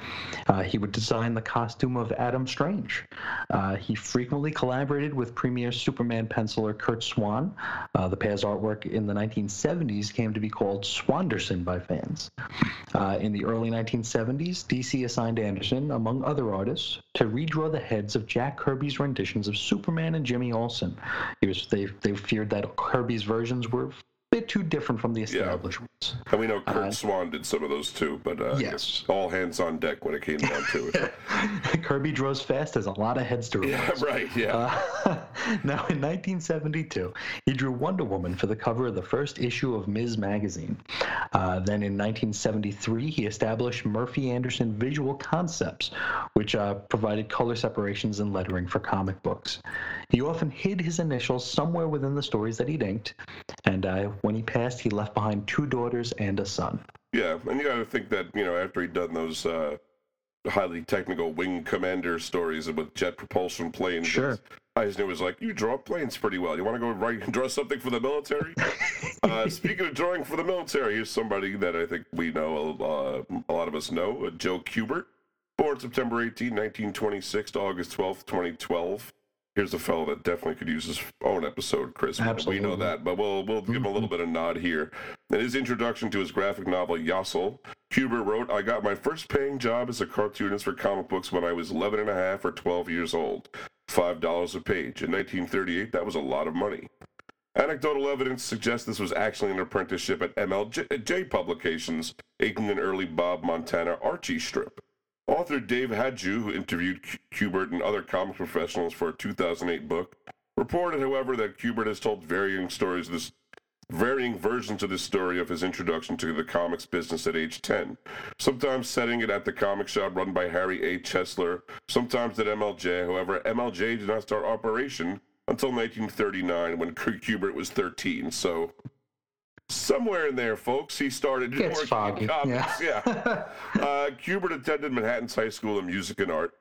Uh, he would design the costume of Adam Strange. Uh, he frequently collaborated with premier Superman penciler Curt Swan. Uh, the pair's artwork in the 1970s came to be called Swanderson by fans. Uh, in the early 1970s, DC assigned Anderson, among other artists, to redraw the heads of Jack Kirby's renditions of Superman and Jimmy Olsen. Was, they, they feared that Kirby's versions were bit too different from the established ones. And we know Curt Uh, Swan did some of those too, but uh, Yes. all hands on deck when it came down to it. Kirby draws fast, has a lot of heads to roll. yeah, right. Yeah. Uh, now, in 1972, he drew Wonder Woman for the cover of the first issue of Ms. Magazine. Uh, then in 1973, he established Murphy Anderson Visual Concepts, which uh, provided color separations and lettering for comic books. He often hid his initials somewhere within the stories that he'd inked, and uh, when he passed, he left behind two daughters and a son. Yeah, and you got to think that you know after he'd done those uh, highly technical wing commander stories with jet propulsion planes, Sure. Eisner was like, "You draw planes pretty well. You want to go write and draw something for the military?" uh, speaking of drawing for the military, here's somebody that I think we know uh, a lot of us know, uh, Joe Kubert, born September 18, 1926 to August 12, 2012. Here's a fellow that definitely could use his own episode, Chris. We- We know that, but we'll we'll give him a little mm-hmm. bit of nod here. In his introduction to his graphic novel Yossel, Kubert wrote, I got my first paying job as a cartoonist for comic books when I was 11 and a half or 12 years old. $5 a page. In 1938, that was a lot of money. Anecdotal evidence suggests this was actually an apprenticeship at MLJ Publications, inking an early Bob Montana Archie strip. Author Dave Hajdu, who interviewed Kubert and other comic professionals for a 2008 book, reported, however, that Kubert has told varying stories this varying versions of the story of his introduction to the comics business at age 10. Sometimes setting it at the comic shop run by Harry A. Chesler, sometimes at MLJ. However, MLJ did not start operation until 1939 when Kubert was 13. So, somewhere in there, folks, he started Gets working foggy, in comics. Yeah. uh, Kubert attended Manhattan's High School of Music and Art.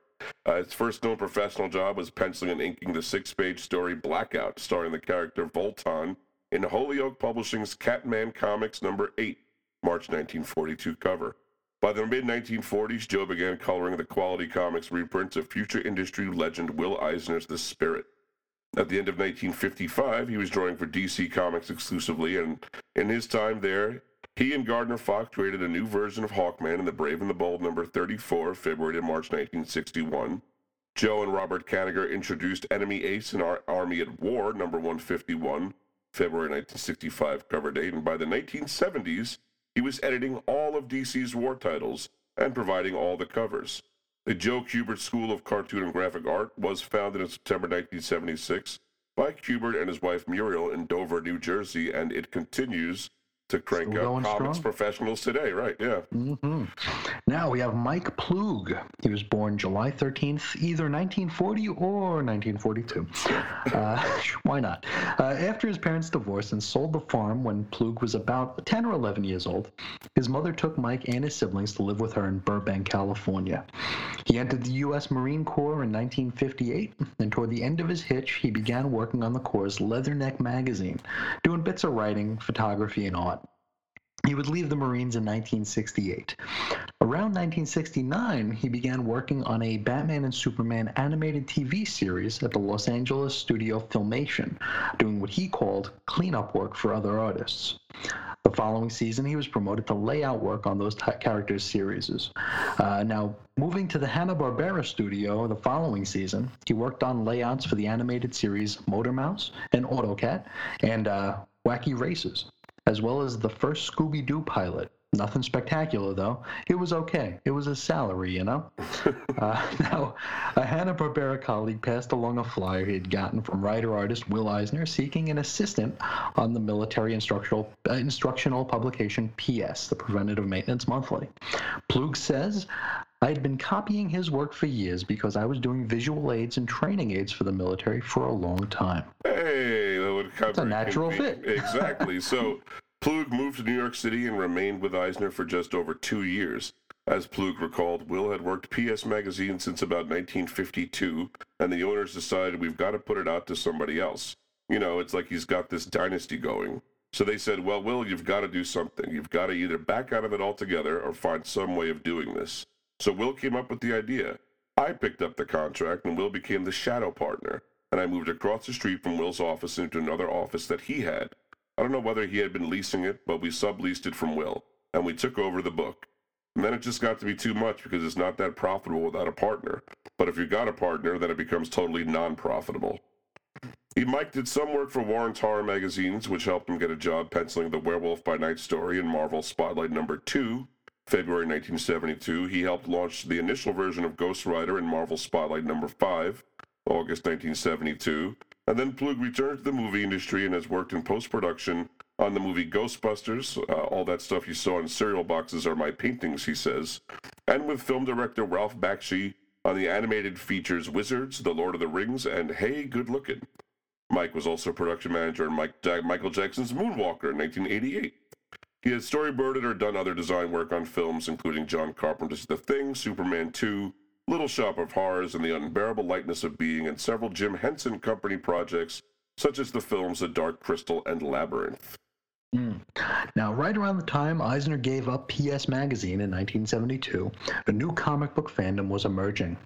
Uh, his first known professional job was penciling and inking the six page story Blackout, starring the character Volton in Holyoke Publishing's Catman Comics number 8, March 1942 cover. By the mid 1940s, Joe began coloring the quality comics reprints of future industry legend Will Eisner's The Spirit. At the end of 1955, he was drawing for DC Comics exclusively, and in his time there, he and Gardner Fox created a new version of Hawkman in The Brave and the Bold number 34, February to March 1961. Joe and Robert Kanigher introduced Enemy Ace in Our Army at War, number 151, February 1965 cover date, and by the 1970s, he was editing all of DC's war titles and providing all the covers. The Joe Kubert School of Cartoon and Graphic Art was founded in September 1976 by Kubert and his wife Muriel in Dover, New Jersey, and it continues to crank out comics strong? professionals today, right? Yeah. hmm Now we have Mike Ploog. He was born July 13th, either 1940 or 1942. Uh, why not? Uh, after his parents divorced and sold the farm when Ploog was about 10 or 11 years old, his mother took Mike and his siblings to live with her in Burbank, California. He entered the U.S. Marine Corps in 1958, and toward the end of his hitch, he began working on the Corps' Leatherneck magazine, doing bits of writing, photography, and art. He would leave the Marines in 1968. Around 1969, he began working on a Batman and Superman animated TV series at the Los Angeles studio Filmation, doing what he called cleanup work for other artists. The following season, he was promoted to layout work on those t- characters' series. Uh, now, moving to the Hanna-Barbera studio the following season, he worked on layouts for the animated series Motor Mouse and Autocat and uh, Wacky Races, as well as the first Scooby-Doo pilot. Nothing spectacular, though. It was okay. It was a salary, you know? uh, now, a Hanna-Barbera colleague passed along a flyer he had gotten from writer-artist Will Eisner seeking an assistant on the military instructional, uh, instructional publication PS, the Preventative Maintenance Monthly. Ploog says, I had been copying his work for years because I was doing visual aids and training aids for the military for a long time. Hey, It's a natural fit. exactly. So Ploog moved to New York City and remained with Eisner for just over two years. As Ploog recalled, Will had worked PS Magazine since about 1952, and the owners decided we've got to put it out to somebody else. You know, it's like he's got this dynasty going. So they said, well, Will, you've got to do something. You've got to either back out of it altogether or find some way of doing this. So Will came up with the idea. I picked up the contract, and Will became the shadow partner, and I moved across the street from Will's office into another office that he had. I don't know whether he had been leasing it, but we subleased it from Will, and we took over the book. And then it just got to be too much because it's not that profitable without a partner. But if you got a partner, then it becomes totally non profitable. He Mike did some work for Warren's Horror magazines, which helped him get a job penciling the Werewolf by Night story in Marvel Spotlight number 2, February 1972. He helped launch the initial version of Ghost Rider in Marvel Spotlight number 5, August 1972. And then Ploog returned to the movie industry and has worked in post production on the movie Ghostbusters. Uh, all that stuff you saw in cereal boxes are my paintings, he says. And with film director Ralph Bakshi on the animated features Wizards, The Lord of the Rings, and Hey, Good Looking. Mike was also production manager on Mike, Michael Jackson's Moonwalker in 1988. He had storyboarded or done other design work on films, including John Carpenter's The Thing, Superman 2, Little Shop of Horrors, and The Unbearable Lightness of Being, and several Jim Henson Company projects, such as the films The Dark Crystal and Labyrinth. Mm. Now, right around the time Eisner gave up PS Magazine in 1972, a new comic book fandom was emerging.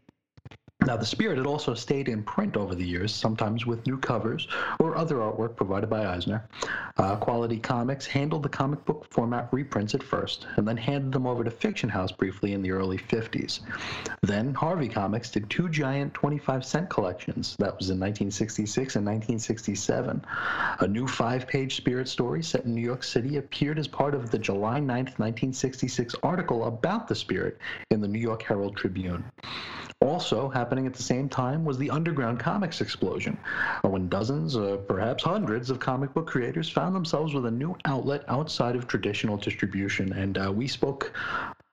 Now, the Spirit had also stayed in print over the years, sometimes with new covers or other artwork provided by Eisner. Uh, Quality Comics handled the comic book format reprints at first, and then handed them over to Fiction House briefly in the early 50s. Then Harvey Comics did two giant 25 cent collections. That was in 1966 and 1967. A new five page Spirit story set in New York City appeared as part of the July 9, 1966 article about the Spirit in the New York Herald Tribune. Also, happening at the same time was the underground comics explosion, when dozens, uh, perhaps hundreds, of comic book creators found themselves with a new outlet outside of traditional distribution. And uh, we spoke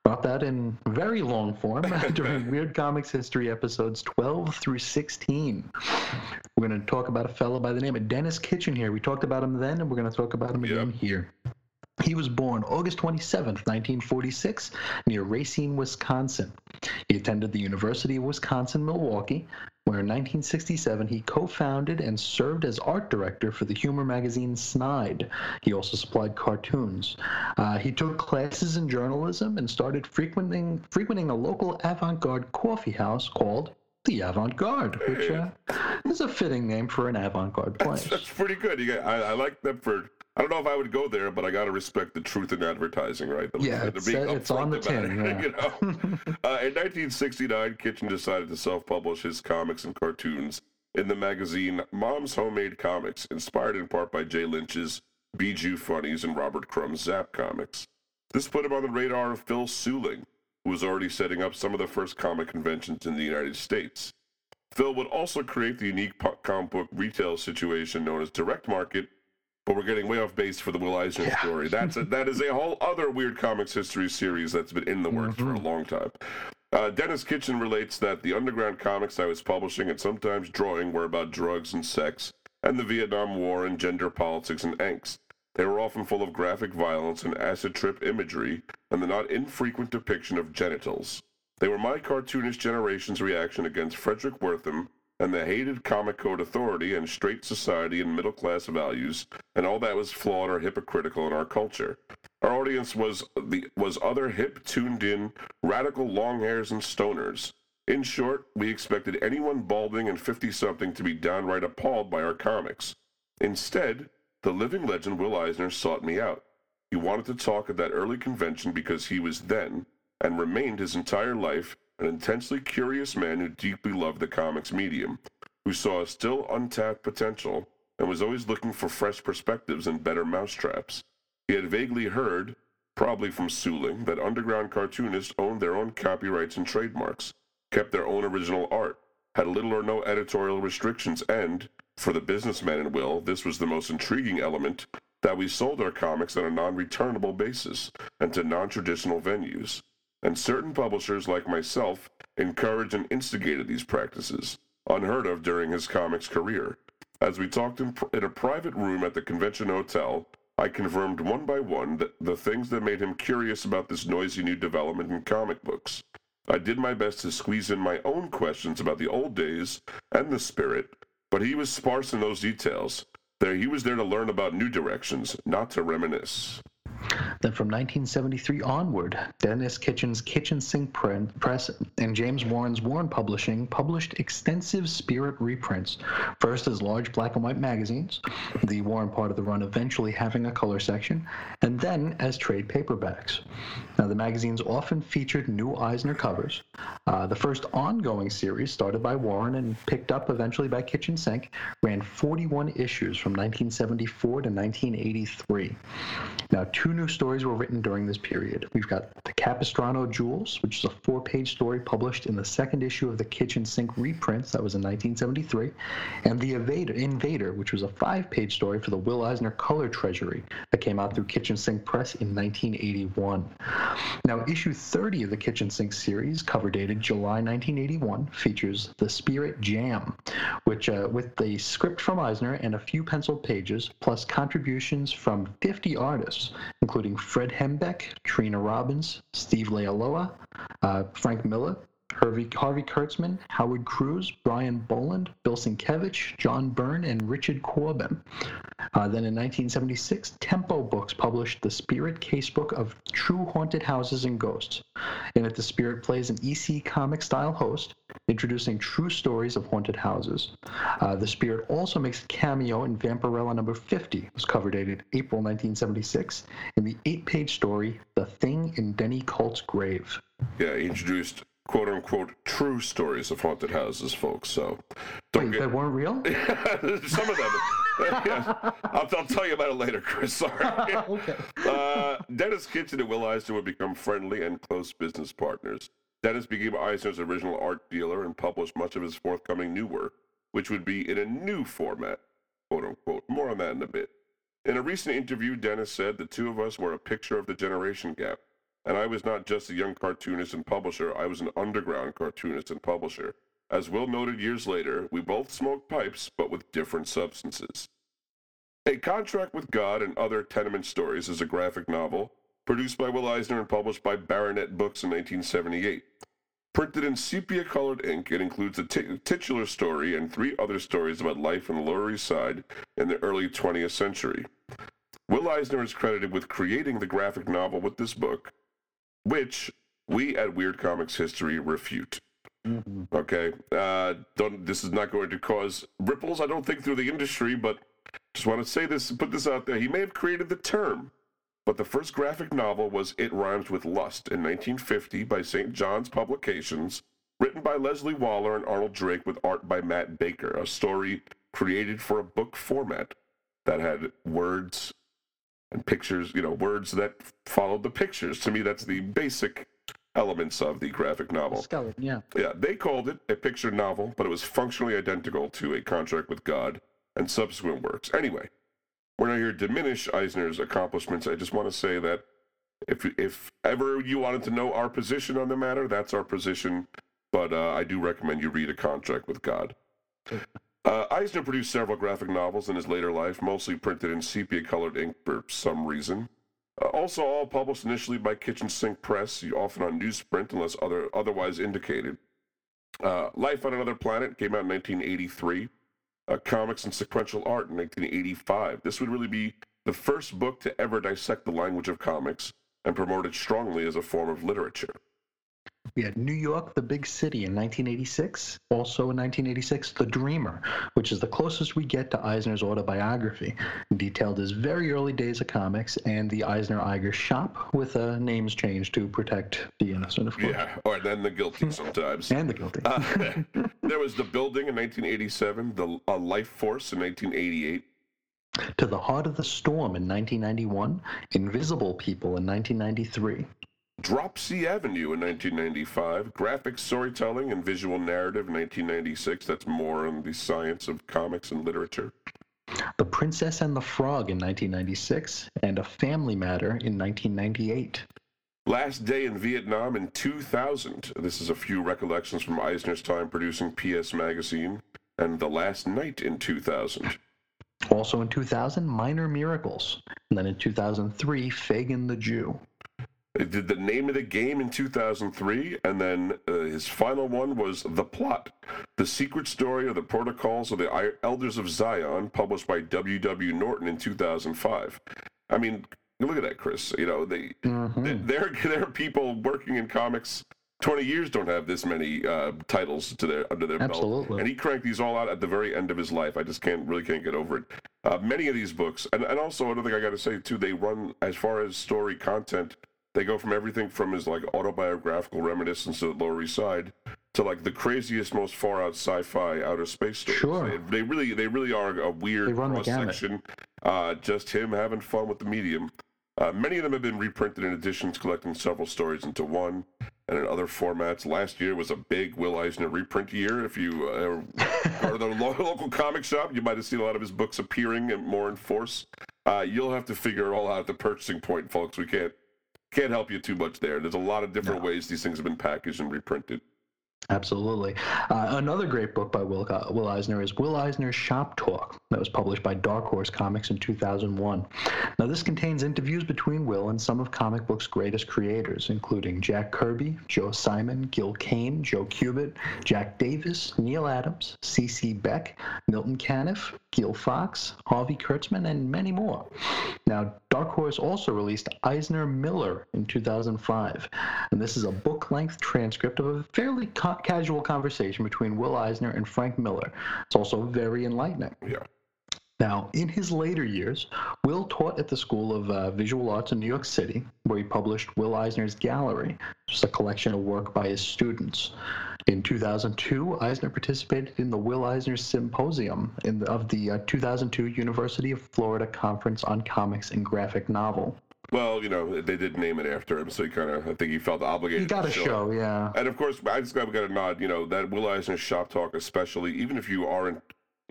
about that in very long form during Weird Comics History episodes 12 through 16. We're going to talk about a fellow by the name of Denis Kitchen here. We talked about him then, and we're going to talk about him again Yep. here. He was born August 27, 1946, near Racine, Wisconsin. He attended the University of Wisconsin Milwaukee, where in 1967 he co founded and served as art director for the humor magazine Snide. He also supplied cartoons. Uh, he took classes in journalism and started frequenting, frequenting a local avant garde coffee house called the Avant Garde, which uh, is a fitting name for an avant garde place. that's pretty good. You got, I, I like that for. I don't know if I would go there, but I got to respect the truth in advertising, right? The- Yeah, it's, it's on the tin, yeah. you know? uh, in 1969, Kitchen decided to self-publish his comics and cartoons in the magazine Mom's Homemade Comics, inspired in part by Jay Lynch's Bijou Funnies and Robert Crumb's Zap Comics. This put him on the radar of Phil Seuling, who was already setting up some of the first comic conventions in the United States. Phil would also create the unique comic book retail situation known as direct market, but we're getting way off base for the Will Eisner Yeah. story. That's a, that is a whole other weird comics history series that's been in the works for a long time. Uh, Denis Kitchen relates that the underground comics I was publishing and sometimes drawing were about drugs and sex, and the Vietnam War and gender politics and angst. They were often full of graphic violence and acid trip imagery, and the not infrequent depiction of genitals. They were my cartoonist generation's reaction against Fredric Wertham and the hated comic code authority and straight society and middle class values, and all that was flawed or hypocritical in our culture. Our audience was the was other hip, tuned in, radical long hairs and stoners. In short, we expected anyone balding and fifty something to be downright appalled by our comics. Instead, the living legend Will Eisner sought me out. He wanted to talk at that early convention because he was then, and remained his entire life, an intensely curious man who deeply loved the comics medium, who saw a still untapped potential, and was always looking for fresh perspectives and better mousetraps. He had vaguely heard, probably from Seuling, that underground cartoonists owned their own copyrights and trademarks, kept their own original art, had little or no editorial restrictions, and, for the businessman in Will, this was the most intriguing element, that we sold our comics on a non-returnable basis and to non-traditional venues. And certain publishers like myself encouraged and instigated these practices, unheard of during his comics career. As we talked in, pr- in a private room at the convention hotel, I confirmed one by one that the things that made him curious about this noisy new development in comic books. I did my best to squeeze in my own questions about the old days and the spirit, but he was sparse in those details. There, he was there to learn about new directions, not to reminisce. Then from 1973 onward, Denis Kitchen's Kitchen Sink Press and James Warren's Warren Publishing published extensive Spirit reprints, first as large black and white magazines, the Warren part of the run eventually having a color section, and then as trade paperbacks. Now, the magazines often featured new Eisner covers. Uh, the first ongoing series, started by Warren and picked up eventually by Kitchen Sink, ran 41 issues from 1974 to 1983. Now, two new stories were written during this period. We've got The Capistrano Jewels, which is a four page story published in the second issue of the Kitchen Sink reprints, that was in 1973, and The Invader, Invader which was a five page story for the Will Eisner Color Treasury that came out through Kitchen Sink Press in 1981. Now, issue 30 of the Kitchen Sink series, cover dated July 1981, features The Spirit Jam, which, uh, with the script from Eisner and a few penciled pages, plus contributions from 50 artists, including Fred Hembeck, Trina Robbins, Steve Leialoha, uh, Frank Miller, Harvey, Harvey Kurtzman, Howard Cruse, Brian Bolland, Bill Sienkiewicz, John Byrne, and Richard Corben. Uh, then in 1976, Tempo Books published the Spirit Casebook of True Haunted Houses and Ghosts. In it, the Spirit plays an EC comic style host, introducing true stories of haunted houses. Uh, the Spirit also makes a cameo in Vampirella number 50, was cover dated April 1976, in the eight page story, The Thing in Denny Colt's Grave. Yeah, he introduced quote unquote true stories of haunted houses, folks. So don't Wait, get they weren't real? some of them. yeah. I'll, I'll tell you about it later, Chris. Sorry. okay. Uh, Denis Kitchen and Will Eisner would become friendly and close business partners. Denis became Eisner's original art dealer and published much of his forthcoming new work, which would be in a new format, quote unquote. More on that in a bit. In a recent interview, Denis said the two of us were a picture of the generation gap. And I was not just a young cartoonist and publisher, I was an underground cartoonist and publisher. As Will noted years later, we both smoked pipes, but with different substances. A Contract with God and Other Tenement Stories is a graphic novel produced by Will Eisner and published by Baronet Books in 1978. Printed in sepia colored ink, it includes a t- titular story and three other stories about life on the Lower East Side in the early 20th century. Will Eisner is credited with creating the graphic novel with this book, which we at Weird Comics History refute. Okay, uh, don't. This is not going to cause ripples, I don't think, through the industry. But just want to say this, put this out there. He may have created the term, but the first graphic novel was "It Rhymes with Lust" in 1950 by St. John's Publications, written by Leslie Waller and Arnold Drake, with art by Matt Baker. A story created for a book format that had words and pictures, you know, words that followed the pictures. To me, that's the basic elements of the graphic novel. Skeleton, yeah. Yeah, they called it a picture novel, but it was functionally identical to A Contract with God and subsequent works. Anyway, we're not here to diminish Eisner's accomplishments. I just want to say that if if ever you wanted to know our position on the matter, that's our position. But uh, I do recommend you read A Contract with God. Uh, Eisner produced several graphic novels in his later life, mostly printed in sepia colored ink for some reason. Uh, also, all published initially by Kitchen Sink Press, often on newsprint unless other, otherwise indicated. Uh, Life on Another Planet came out in 1983. Uh, Comics and Sequential Art in 1985. This would really be the first book to ever dissect the language of comics and promote it strongly as a form of literature. We had New York, the Big City in 1986. Also in 1986, The Dreamer, which is the closest we get to Eisner's autobiography, detailed his very early days of comics and the Eisner Iger shop with uh, names changed to protect the innocent, of course. Yeah, or then the guilty sometimes. And the guilty. Uh, there was The Building in 1987, The uh, Life Force in 1988. to the Heart of the Storm in 1991, Invisible People in 1993. Dropsie Avenue in 1995, graphic storytelling and visual narrative in 1996. That's more on the science of comics and literature. The Princess and the Frog in 1996, and A Family Matter in 1998. Last Day in Vietnam in 2000. This is a few recollections from Eisner's time producing PS Magazine. And The Last Night in 2000. Also in 2000, Minor Miracles. And then in 2003, Fagin the Jew. Did the name of the game in 2003, and then uh, his final one was The Plot, the secret story of the protocols of the Elders of Zion, published by W.W. Norton in 2005. I mean, look at that, Chris. You know, they, Mhm. th- there, there are people working in comics. 20 years don't have this many uh, titles to their under their belt, and he cranked these all out at the very end of his life. I just can't really can't get over it. Uh, many of these books, and, and also another thing I got to say too, they run as far as story content. They go from everything from his like autobiographical reminiscence of the Lower East Side to like the craziest, most far out sci-fi outer space stories. Sure. They, they really, they really are a weird They run the cross section. Uh, just him having fun with the medium. Uh, many of them have been reprinted in editions collecting several stories into one and in other formats. Last year was a big Will Eisner reprint year. If you uh, to the lo- local comic shop, you might have seen a lot of his books appearing and more in force. Uh, you'll have to figure it all out at the purchasing point, folks. We can't can't help you too much there. There's a lot of different ways these things have been packaged and reprinted. Absolutely. Uh, another great book by Will, Will Eisner is Will Eisner's Shop Talk, that was published by Dark Horse Comics in 2001. Now, this contains interviews between Will and some of comic books' greatest creators, including Jack Kirby, Joe Simon, Gil Kane, Joe Kubert, Jack Davis, Neal Adams, C.C. Beck, Milton Caniff, Gil Fox, Harvey Kurtzman, and many more. Now, Dark Horse also released Eisner Miller in 2005, and this is a book length transcript of a fairly ca- casual conversation between Will Eisner and Frank Miller. It's also very enlightening. Yeah. Now, in his later years, Will taught at the School of uh, Visual Arts in New York City, where he published Will Eisner's Gallery, just a collection of work by his students. In 2002, Eisner participated in the Will Eisner Symposium in the, of the uh, 2002 University of Florida Conference on Comics and Graphic Novel. Well, you know, they did name it after him, so he kind of, I think he felt obligated. You got to a show show, yeah. And of course, I just got, to nod. You know that Will Eisner shop talk, especially, even if you aren't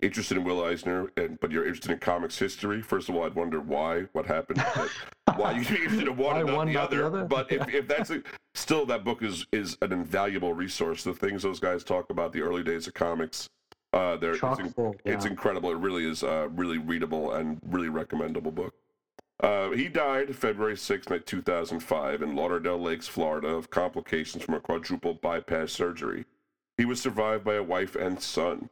interested in Will Eisner, and but you're interested in comics history. First of all, I'd wonder why, what happened, why you'd be interested in one and not one, the not the other. other? But if, if that's a, still that book is is an invaluable resource. The things those guys talk about the early days of comics, uh, they're it's, in- full, it's incredible. It really is a really readable and really recommendable book. Uh, he died February 6, 2005, in Lauderdale Lakes, Florida, of complications from a quadruple bypass surgery. He was survived by a wife and son.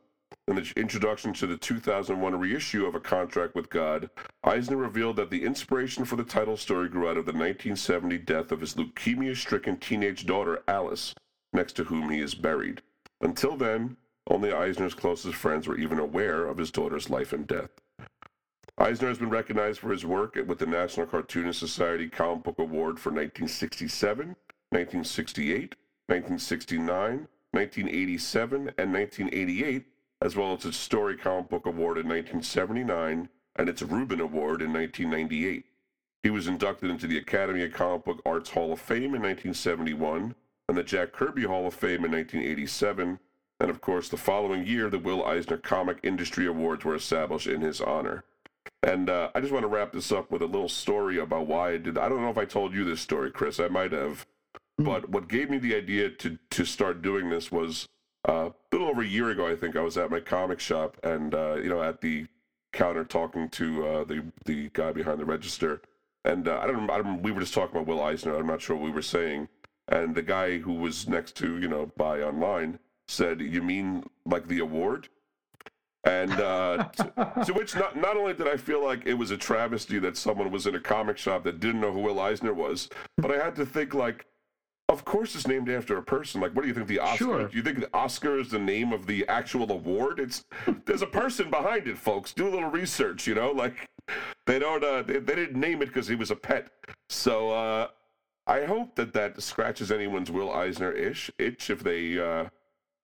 In the introduction to the 2001 reissue of A Contract with God, Eisner revealed that the inspiration for the title story grew out of the 1970 death of his leukemia stricken teenage daughter, Alice, next to whom he is buried. Until then, only Eisner's closest friends were even aware of his daughter's life and death. Eisner has been recognized for his work with the National Cartoonist Society Comic Book Award for 1967, 1968, 1969, 1987, and 1988, as well as its Story Comic Book Award in 1979 and its Reuben Award in 1998. He was inducted into the Academy of Comic Book Arts Hall of Fame in 1971 and the Jack Kirby Hall of Fame in 1987, and of course, the following year, the Will Eisner Comic Industry Awards were established in his honor. And uh, I just want to wrap this up with a little story about why I did. I don't know if I told you this story, Chris. I might have. But what gave me the idea to to start doing this was uh, a little over a year ago. I think I was at my comic shop, and uh, you know, at the counter talking to uh, the the guy behind the register. And uh, I don't. I don't. We were just talking about Will Eisner. I'm not sure what we were saying. And the guy who was next to you know buy online said, "You mean like the award?" And uh, to, to which not not only did I feel like it was a travesty that someone was in a comic shop that didn't know who Will Eisner was, but I had to think like, of course it's named after a person. Like, what do you think the Oscar? Sure. Do you think the Oscar is the name of the actual award? It's there's a person behind it, folks. Do a little research. You know, like they don't. Uh, they, they didn't name it because he was a pet. So uh, I hope that that scratches anyone's Will Eisner ish itch if they uh,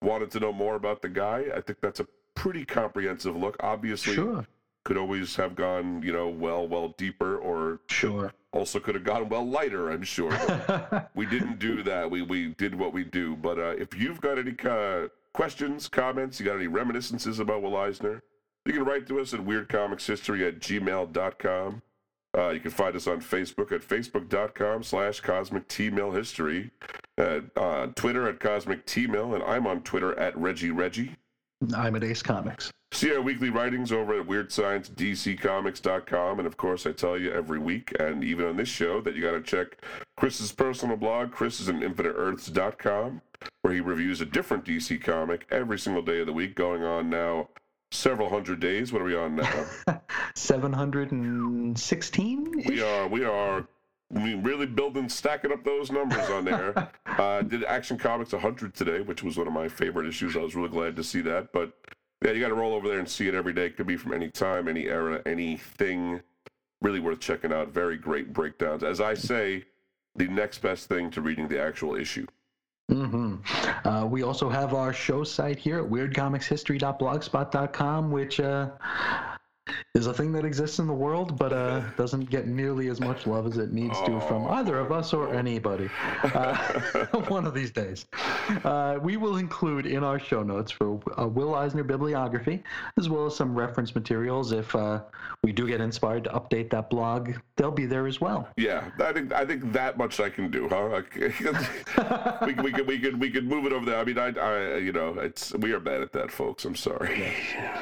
wanted to know more about the guy. I think that's a pretty comprehensive look. Obviously, Sure. could always have gone, you know, well, well deeper, or Sure. also could have gone well lighter. I'm sure. We didn't do that. We we did what we do. But uh, if you've got any uh, questions, comments, you got any reminiscences about Will Eisner, you can write to us at weirdcomicshistory at gmail.com. Uh, you can find us on Facebook at facebook.com slash cosmic T-Mill history, at uh, Twitter at cosmic T-Mill, and I'm on Twitter at Reggie Reggie. I'm at Ace Comics. See our weekly writings over at WeirdScienceDCComics.com. And of course, I tell you every week, and even on this show, that you got to check Chris's personal blog, Chris is an InfiniteEarths.com, where he reviews a different DC comic every single day of the week, going on now several hundred days. What are we on now? 716? we are, we are. We really building, stacking up those numbers on there. uh, did Action Comics 100 today, which was one of my favorite issues. I was really glad to see that. But yeah, you got to roll over there and see it every day. It could be from any time, any era, anything. Really worth checking out. Very great breakdowns. As I say, the next best thing to reading the actual issue. hmm Uh, we also have our show site here at weirdcomicshistory.blogspot.com, which uh, is a thing that exists in the world, but uh, doesn't get nearly as much love as it needs to from either of us or anybody. Uh, one of these days. Uh, we will include in our show notes for a Will Eisner bibliography, as well as some reference materials. If uh, we do get inspired to update that blog, they'll be there as well. Yeah, I think I think that much I can do, huh? we, we could we could we could move it over there. I mean, I, I you know, it's we are bad at that, folks. I'm sorry.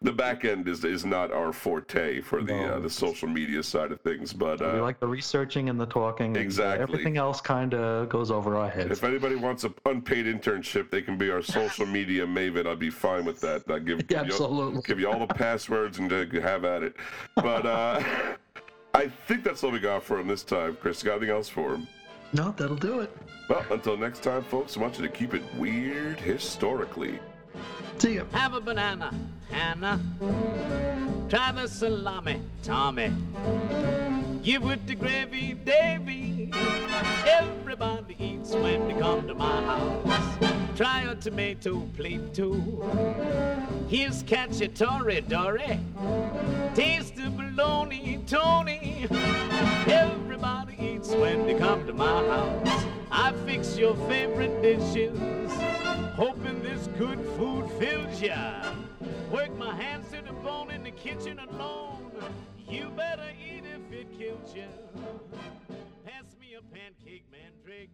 the back end is is not our forte for the No. uh, the social media side of things, but we uh, like the researching and the talking. and, Exactly. everything else kind of goes over our heads. if anybody wants an unpaid internship, they can be our social media maven. I'd be fine with that. I give Yeah, give you- absolutely. give you all the passwords and uh, have at it. But uh, I think that's all we got for him this time. Chris, got anything else for him? No, that'll do it. Well, until next time, folks, I want you to keep it weird historically. See ya. Have a banana, Hannah. Try the salami, Tommy. Give with the gravy, Davy. Everybody eats when they come to my house. Try a tomato plate too. Here's cacciatore, Dory. Taste the bologna, Tony. Everybody eats when they come to my house. I fix your favorite dishes, hoping this good food fills ya. Work my hands to the bone in the kitchen alone. You better eat if it kills ya. Pass me a pancake, mandrake.